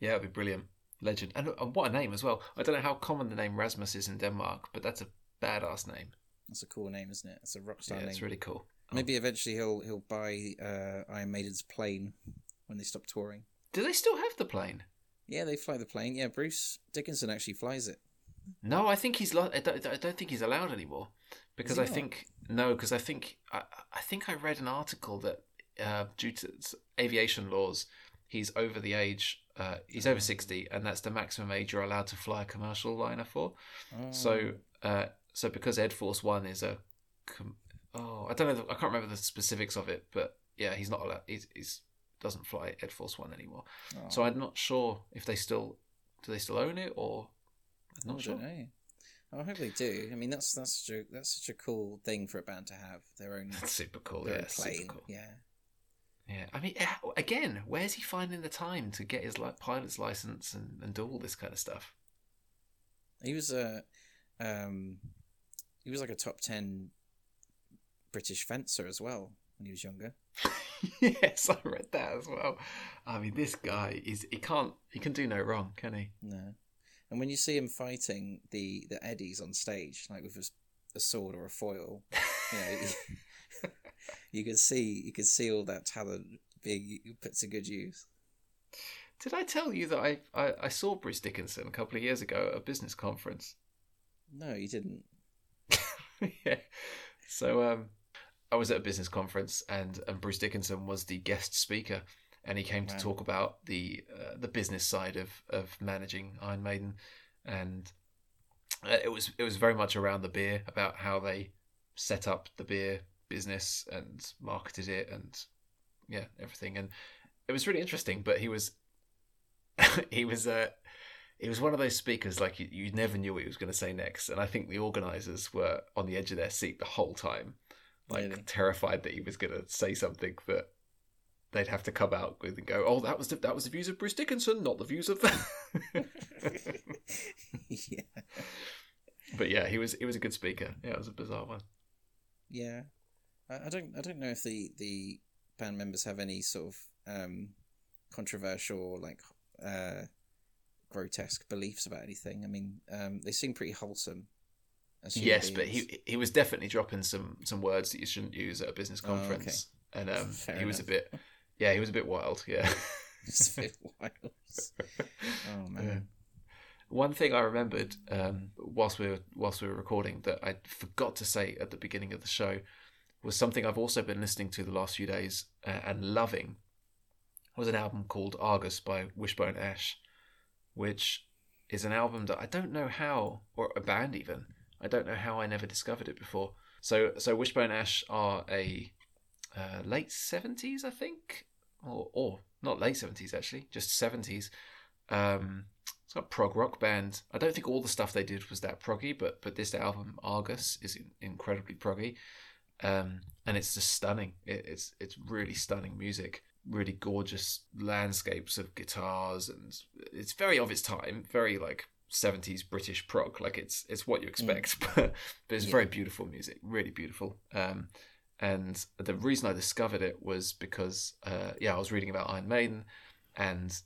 Yeah, it'd be brilliant. Legend. And, and what a name as well. I don't know how common the name Rasmus is in Denmark, but that's a badass name. That's a cool name, isn't it? It's a rock star Yeah, name. it's really cool. Maybe eventually he'll he'll buy uh, Iron Maiden's plane when they stop touring. Do they still have the plane? Yeah, they fly the plane. Yeah, Bruce Dickinson actually flies it. No, I think he's. I don't, I don't think he's allowed anymore because I not? think no, because I think I, I think I read an article that uh, due to aviation laws, he's over the age. Uh, he's over sixty, and that's the maximum age you're allowed to fly a commercial liner for. Oh, So, uh, so because Ed Force One is a, com- oh, I don't know, the, I can't remember the specifics of it, but yeah, he's not allowed. He's, he's doesn't fly Ed Force One anymore. oh, So I'm not sure if they still do they still own it or I'm I not sure. don't know. Oh, I hope they do. I mean, that's that's such a that's such a cool thing for a band to have their own That's super cool. their Yeah, plane. cool. Yeah, Yeah, I mean, again, where's he finding the time to get his like pilot's license and, and do all this kind of stuff? he was a um, he was like a top ten British fencer as well when he was younger. yes, I read that as well. I mean, this guy is he can't he can do no wrong, can he? No, and when you see him fighting the the eddies on stage, like with a sword or a foil, you know, you could see you could see all that talent being put to good use. Did I tell you that I, I, I saw Bruce Dickinson a couple of years ago at a business conference? No, you didn't. yeah. So um, I was at a business conference, and and Bruce Dickinson was the guest speaker, and he came to talk about the uh, the business side of of managing Iron Maiden, and uh, it was it was very much around the beer about how they set up the beer business and marketed it and yeah everything. And it was really interesting but he was he was uh he was one of those speakers like you, you never knew what he was going to say next. And i think the organizers were on the edge of their seat the whole time like Really? terrified that he was going to say something that they'd have to come out with and go oh that was the, that was the views of bruce dickinson not the views of yeah. but yeah he was he was a good speaker yeah it was a bizarre one Yeah, I, I don't. I don't know if the the band members have any sort of um, controversial, like uh, grotesque beliefs about anything. I mean, um, they seem pretty wholesome. yes but he he was definitely dropping some some words that you shouldn't use at a business Oh, okay. conference and um he was a bit yeah he was a bit wild yeah It's a bit wild. Oh man. Yeah. One thing I remembered um, whilst we were whilst we were recording that I forgot to say at the beginning of the show was something I've also been listening to the last few days uh, and loving was an album called Argus by Wishbone Ash, which is an album that I don't know how or a band even I don't know how I never discovered it before. So so Wishbone Ash are a uh, late seventies I think or or not late seventies actually just seventies. Um, it's got a prog rock band. I don't think all the stuff they did was that proggy, but but this album Argus is in, incredibly proggy, um, and it's just stunning. It, it's it's really stunning music, really gorgeous landscapes of guitars, and it's very of its time, very like seventies British prog. Like it's it's what you expect, but, but it's Yeah. very beautiful music, really beautiful. Um, and the reason I discovered it was because uh, yeah, I was reading about Iron Maiden, and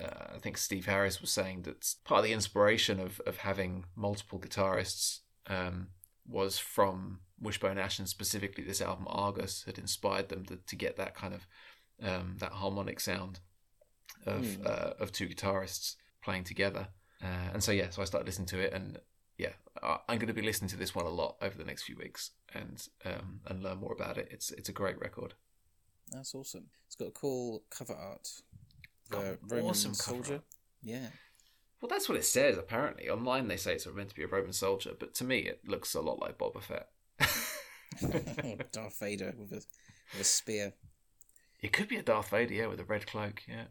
uh, I think Steve Harris was saying that part of the inspiration of, of having multiple guitarists um, was from Wishbone Ash and specifically this album Argus had inspired them to, to get that kind of um, that harmonic sound of Hmm. uh, of two guitarists playing together. Uh, and so yeah, so I started listening to it, and yeah, I'm going to be listening to this one a lot over the next few weeks and um, and learn more about it. It's it's a great record. That's awesome. It's got a cool cover art. The Roman awesome soldier. art. Yeah. Well, that's what it says. Apparently, online they say it's meant to be a Roman soldier, but to me, it looks a lot like Boba Fett. Darth Vader with a with a spear. it could be a Darth Vader, yeah, with a red cloak. Yeah.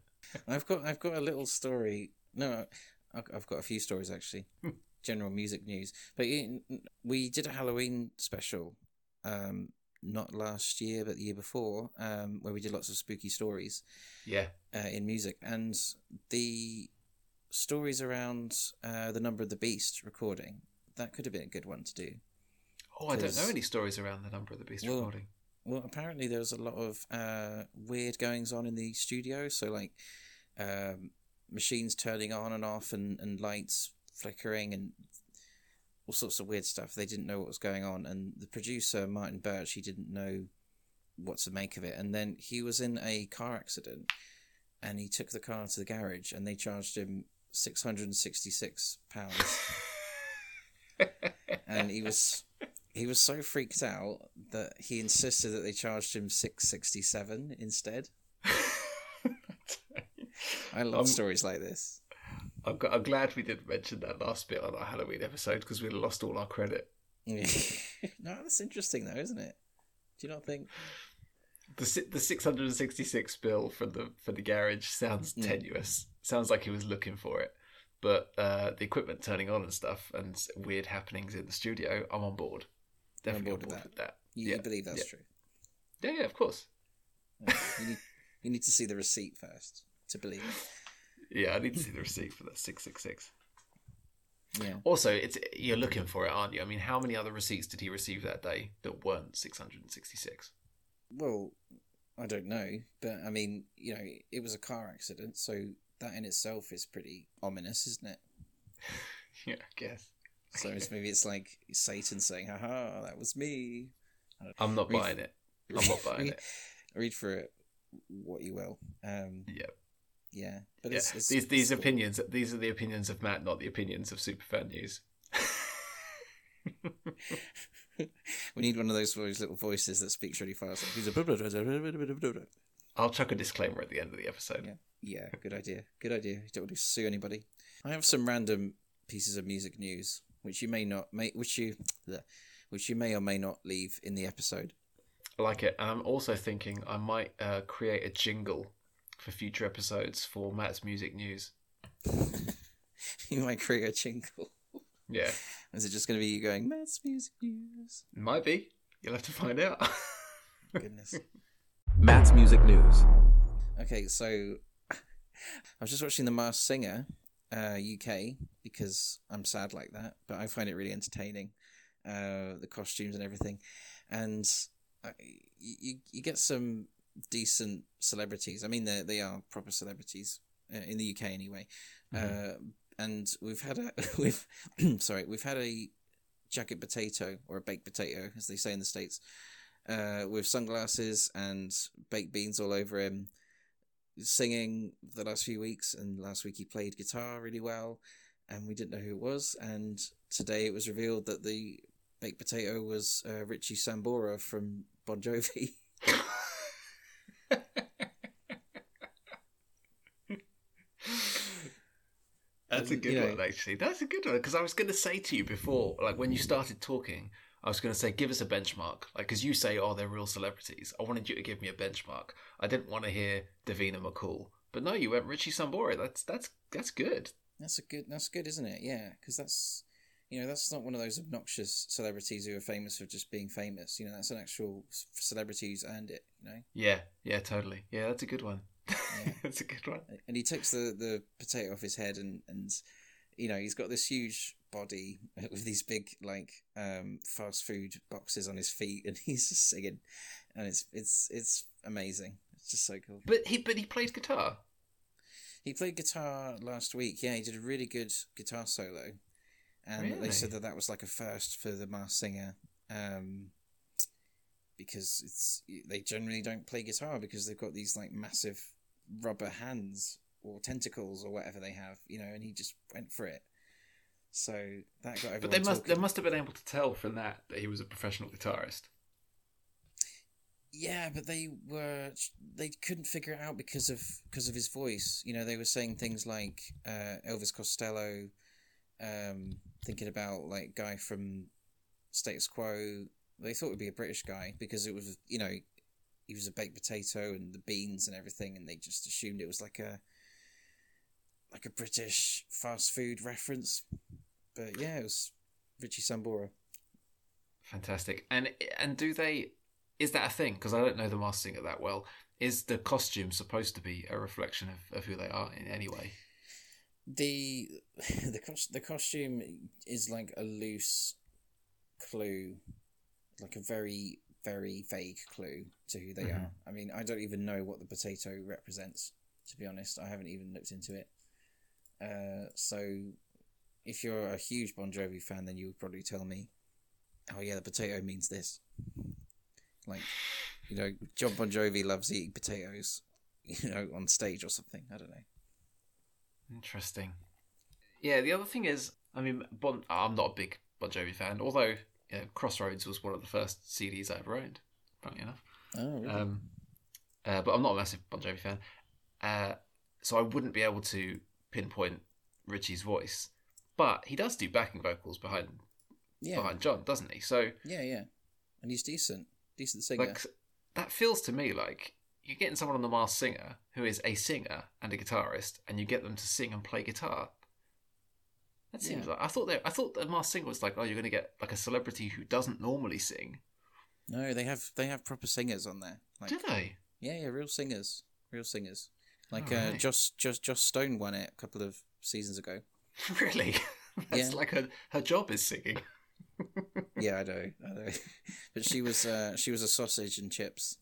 I've got I've got a little story. No, I've got a few stories actually. General music news, but we did a Halloween special, um, not last year but the year before, um, where we did lots of spooky stories Yeah. uh, in music, and the stories around uh, the number of the beast recording that could have been a good one to do. Oh, I don't know any stories around the number of the beast Well, recording. Well, apparently there was a lot of uh, weird goings on in the studio. So like um, machines turning on and off, and, and lights flickering, and all sorts of weird stuff. They didn't know what was going on, and the producer Martin Birch he didn't know what to make of it. And then he was in a car accident, and he took the car to the garage, and they charged him six hundred and sixty six pounds. and he was he was so freaked out that he insisted that they charged him six sixty seven instead. I love Um, stories like this. I'm, g- I'm glad we didn't mention that last bit on our Halloween episode because we'd have lost all our credit. no, that's interesting though, isn't it? Do you not think? The si- the 666 bill for the for the garage sounds Mm. tenuous. Sounds like he was looking for it, but uh, the equipment turning on and stuff and weird happenings in the studio, I'm on board. You're on Definitely board on with board that. with that. You, Yeah, you believe that's yeah. true? Yeah, yeah, of course. Yeah. you need you need to see the receipt first to believe. Yeah, I need to see the receipt for that 666. Yeah. Also, it's you're looking for it, aren't you? I mean, how many other receipts did he receive that day that weren't 666? Well, I don't know, but I mean, you know, it was a car accident, so that in itself is pretty ominous, isn't it? yeah, I guess. So it's, maybe it's like Satan saying, "Haha, that was me." I'm not Read- buying it. I'm not buying read, it. read for it, what you will. Um, Yeah. Yeah, but yeah. it's, these these cool. opinions these are the opinions of Matt, not the opinions of Superfan News. we need one of those little voices that speaks really fast. Like. I'll chuck a disclaimer at the end of the episode. Yeah. Yeah, good idea. Good idea. You don't want to sue anybody. I have some random pieces of music news which you may not may which you which you may or may not leave in the episode. I like it. And I'm also thinking I might uh, create a jingle for future episodes for Matt's music news. you might create a jingle. Yeah, Is it just going to be you going, Matt's Music News? might be. You'll have to find out. Goodness. Matt's Music News. Okay, so I was just watching The Masked Singer uh, UK because I'm sad like that, but I find it really entertaining, uh, the costumes and everything, and I, you you get some decent celebrities. I mean, they they are proper celebrities uh, in the UK anyway, uh, and we've had a we've sorry we've had a jacket potato or a baked potato as they say in the states. Uh, with sunglasses and baked beans all over him, singing the last few weeks, and last week he played guitar really well, and we didn't know who it was. And today it was revealed that the baked potato was uh, Richie Sambora from Bon Jovi. That's a Um, good you know- one, actually. That's a good one because I was going to say to you before, like when you started talking, I was going to say, give us a benchmark, like because you say, oh, they're real celebrities. I wanted you to give me a benchmark. I didn't want to hear Davina McCall, but no, you went Richie Sambora. That's that's that's good. That's a good. That's good, isn't it? Yeah, because that's you know that's not one of those obnoxious celebrities who are famous for just being famous. You know, that's an actual celebrity who's earned it. You know. Yeah, yeah, totally. Yeah, that's a good one. Yeah. that's a good one. and he takes the, the potato off his head and and you know he's got this huge body with these big like um fast food boxes on his feet and he's just singing and it's it's it's amazing it's just so cool But he but he played guitar. he played guitar last week yeah he did a really good guitar solo and they said that that was like a first for the Masked Singer um because it's they generally don't play guitar because they've got these like massive rubber hands or tentacles or whatever they have, you know, and he just went for it. So that got But they must talking. they must have been able to tell from that that he was a professional guitarist. Yeah, but they were they couldn't figure it out because of because of his voice. You know, they were saying things like uh, Elvis Costello, um, thinking about like guy from Status Quo. They thought it would be a British guy because it was you know he was a baked potato and the beans and everything, and they just assumed it was like a like a British fast food reference. But yeah, it was Richie Sambora. Fantastic. And and do they? Is that a thing? Because I don't know the Masked Singer that well. Is the costume supposed to be a reflection of, of who they are in any way? The the cos- the costume is like a loose clue, like a very very vague clue to who they Mhm. are. I mean, I don't even know what the potato represents. To be honest, I haven't even looked into it. Uh, so, if you're a huge Bon Jovi fan, then you would probably tell me, "Oh yeah, the potato means this." Like, you know, Jon Bon Jovi loves eating potatoes, you know, on stage or something. I don't know. Interesting. Yeah. The other thing is, I mean, bon, I'm not a big Bon Jovi fan, although yeah, Crossroads was one of the first CDs I ever owned. Funny enough. Oh, really? Um, uh, but I'm not a massive Bon Jovi fan, uh, so I wouldn't be able to pinpoint Richie's voice. But he does do backing vocals behind yeah. behind Jon, doesn't he? So Yeah, yeah. And he's decent. Decent singer. like that feels to me like you're getting someone on the Masked Singer who is a singer and a guitarist, and you get them to sing and play guitar. That seems Yeah. like I thought they, I thought the Masked Singer was like, oh, you're going to get like a celebrity who doesn't normally sing. no, they have they have proper singers on there. Like Do they? Yeah, yeah, real singers. Real singers. Like Oh, uh? Joss Joss Joss Stone won it a couple of seasons ago. Really? That's Yeah. like her her job is singing. Yeah, I know, I know. but she was uh she was a sausage and chips.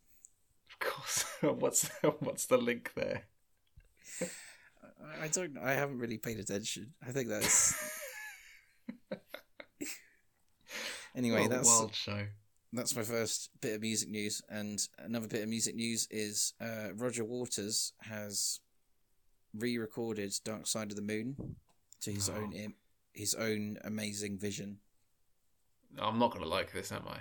Of course. what's what's the link there? I- don't I haven't really paid attention. I think that's Anyway, What that's wild show. that's my first bit of music news, and another bit of music news is uh, Roger Waters has re-recorded "Dark Side of the Moon" to his Oh. own his own amazing vision. I'm not going to like this, am I?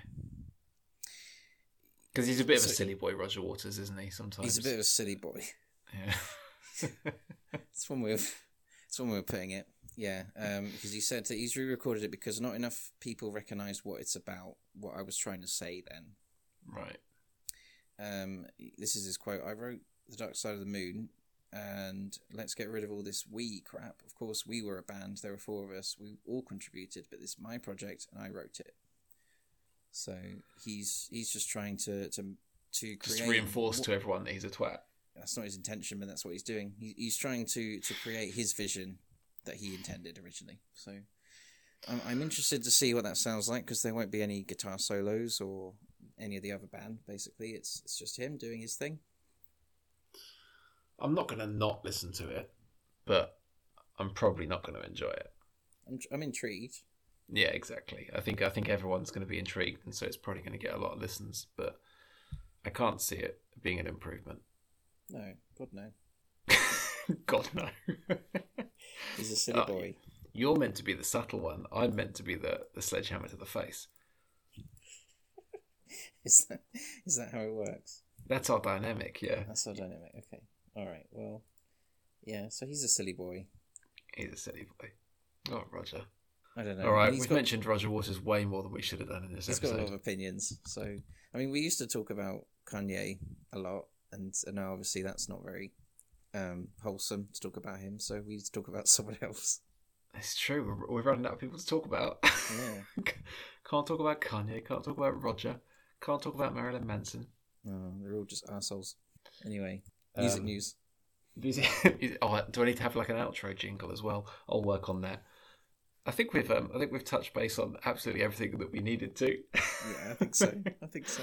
Because he's a bit of a silly boy, Roger Waters, isn't he? Sometimes He's a bit of a silly boy. Yeah. It's one way of it's one way of putting it. Yeah, um, because he said that he's re-recorded it because not enough people recognised what it's about. What I was trying to say then. right. um, this is his quote. I wrote The Dark Side of the Moon, and let's get rid of all this we crap. Of course, we were a band. There were four of us. We all contributed, but this is my project, and I wrote it. So he's he's just trying to to to Just reinforce to everyone that he's a twat. that's not his intention, but that's what he's doing. He, he's trying to to create his vision that he intended originally. So I'm, I'm interested to see what that sounds like because there won't be any guitar solos or any of the other band. Basically, it's it's just him doing his thing. I'm not going to not listen to it, but I'm probably not going to enjoy it. I'm I'm intrigued. Yeah, exactly. I think I think everyone's going to be intrigued, and so it's probably going to get a lot of listens. But I can't see it being an improvement. No, God no. God no. He's a silly Oh, boy. You're meant to be the subtle one. I'm meant to be the, the sledgehammer to the face. Is that is that how it works? That's our dynamic, yeah. That's our dynamic. Okay. All right. Well, yeah. So he's a silly boy. He's a silly boy. Oh, Roger. I don't know. All right, He's we've got- mentioned Roger Waters way more than we should have done in this episode. He's got a lot episode. of opinions. So, I mean, we used to talk about Kanye a lot, and, and now obviously that's not very um, wholesome to talk about him. So we need to talk about someone else. It's true. We're, we're running out of people to talk about. Yeah. can't talk about Kanye. Can't talk about Roger. Can't talk about Marilyn Manson. Oh, they're all just assholes. Anyway, music Um, news. oh, do I need to have like an outro jingle as well? I'll work on that. I think we've um, I think we've touched base on absolutely everything that we needed to. Yeah, I think so. I think so.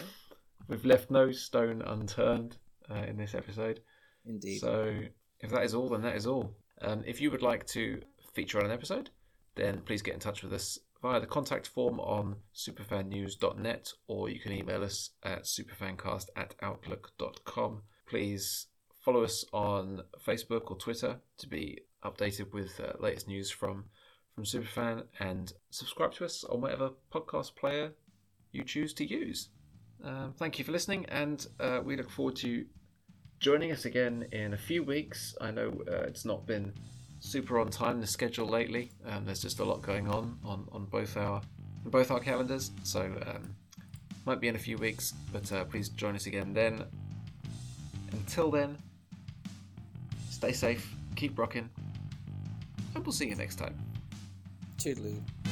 we've left no stone unturned uh, in this episode. Indeed. So if that is all, then that is all. Um, if you would like to feature on an episode, then please get in touch with us via the contact form on superfannews.net or you can email us at superfancast at outlook.com. Please follow us on Facebook or Twitter to be updated with uh, latest news from from Superfan and subscribe to us on whatever podcast player you choose to use. Um, thank you for listening, and uh, we look forward to joining us again in a few weeks. I know uh, it's not been super on time the schedule lately. Um, there's just a lot going on on, on both our on both our calendars, so um, might be in a few weeks. But uh, please join us again then. Until then, stay safe, keep rocking, and we'll see you next time. Toodaloo.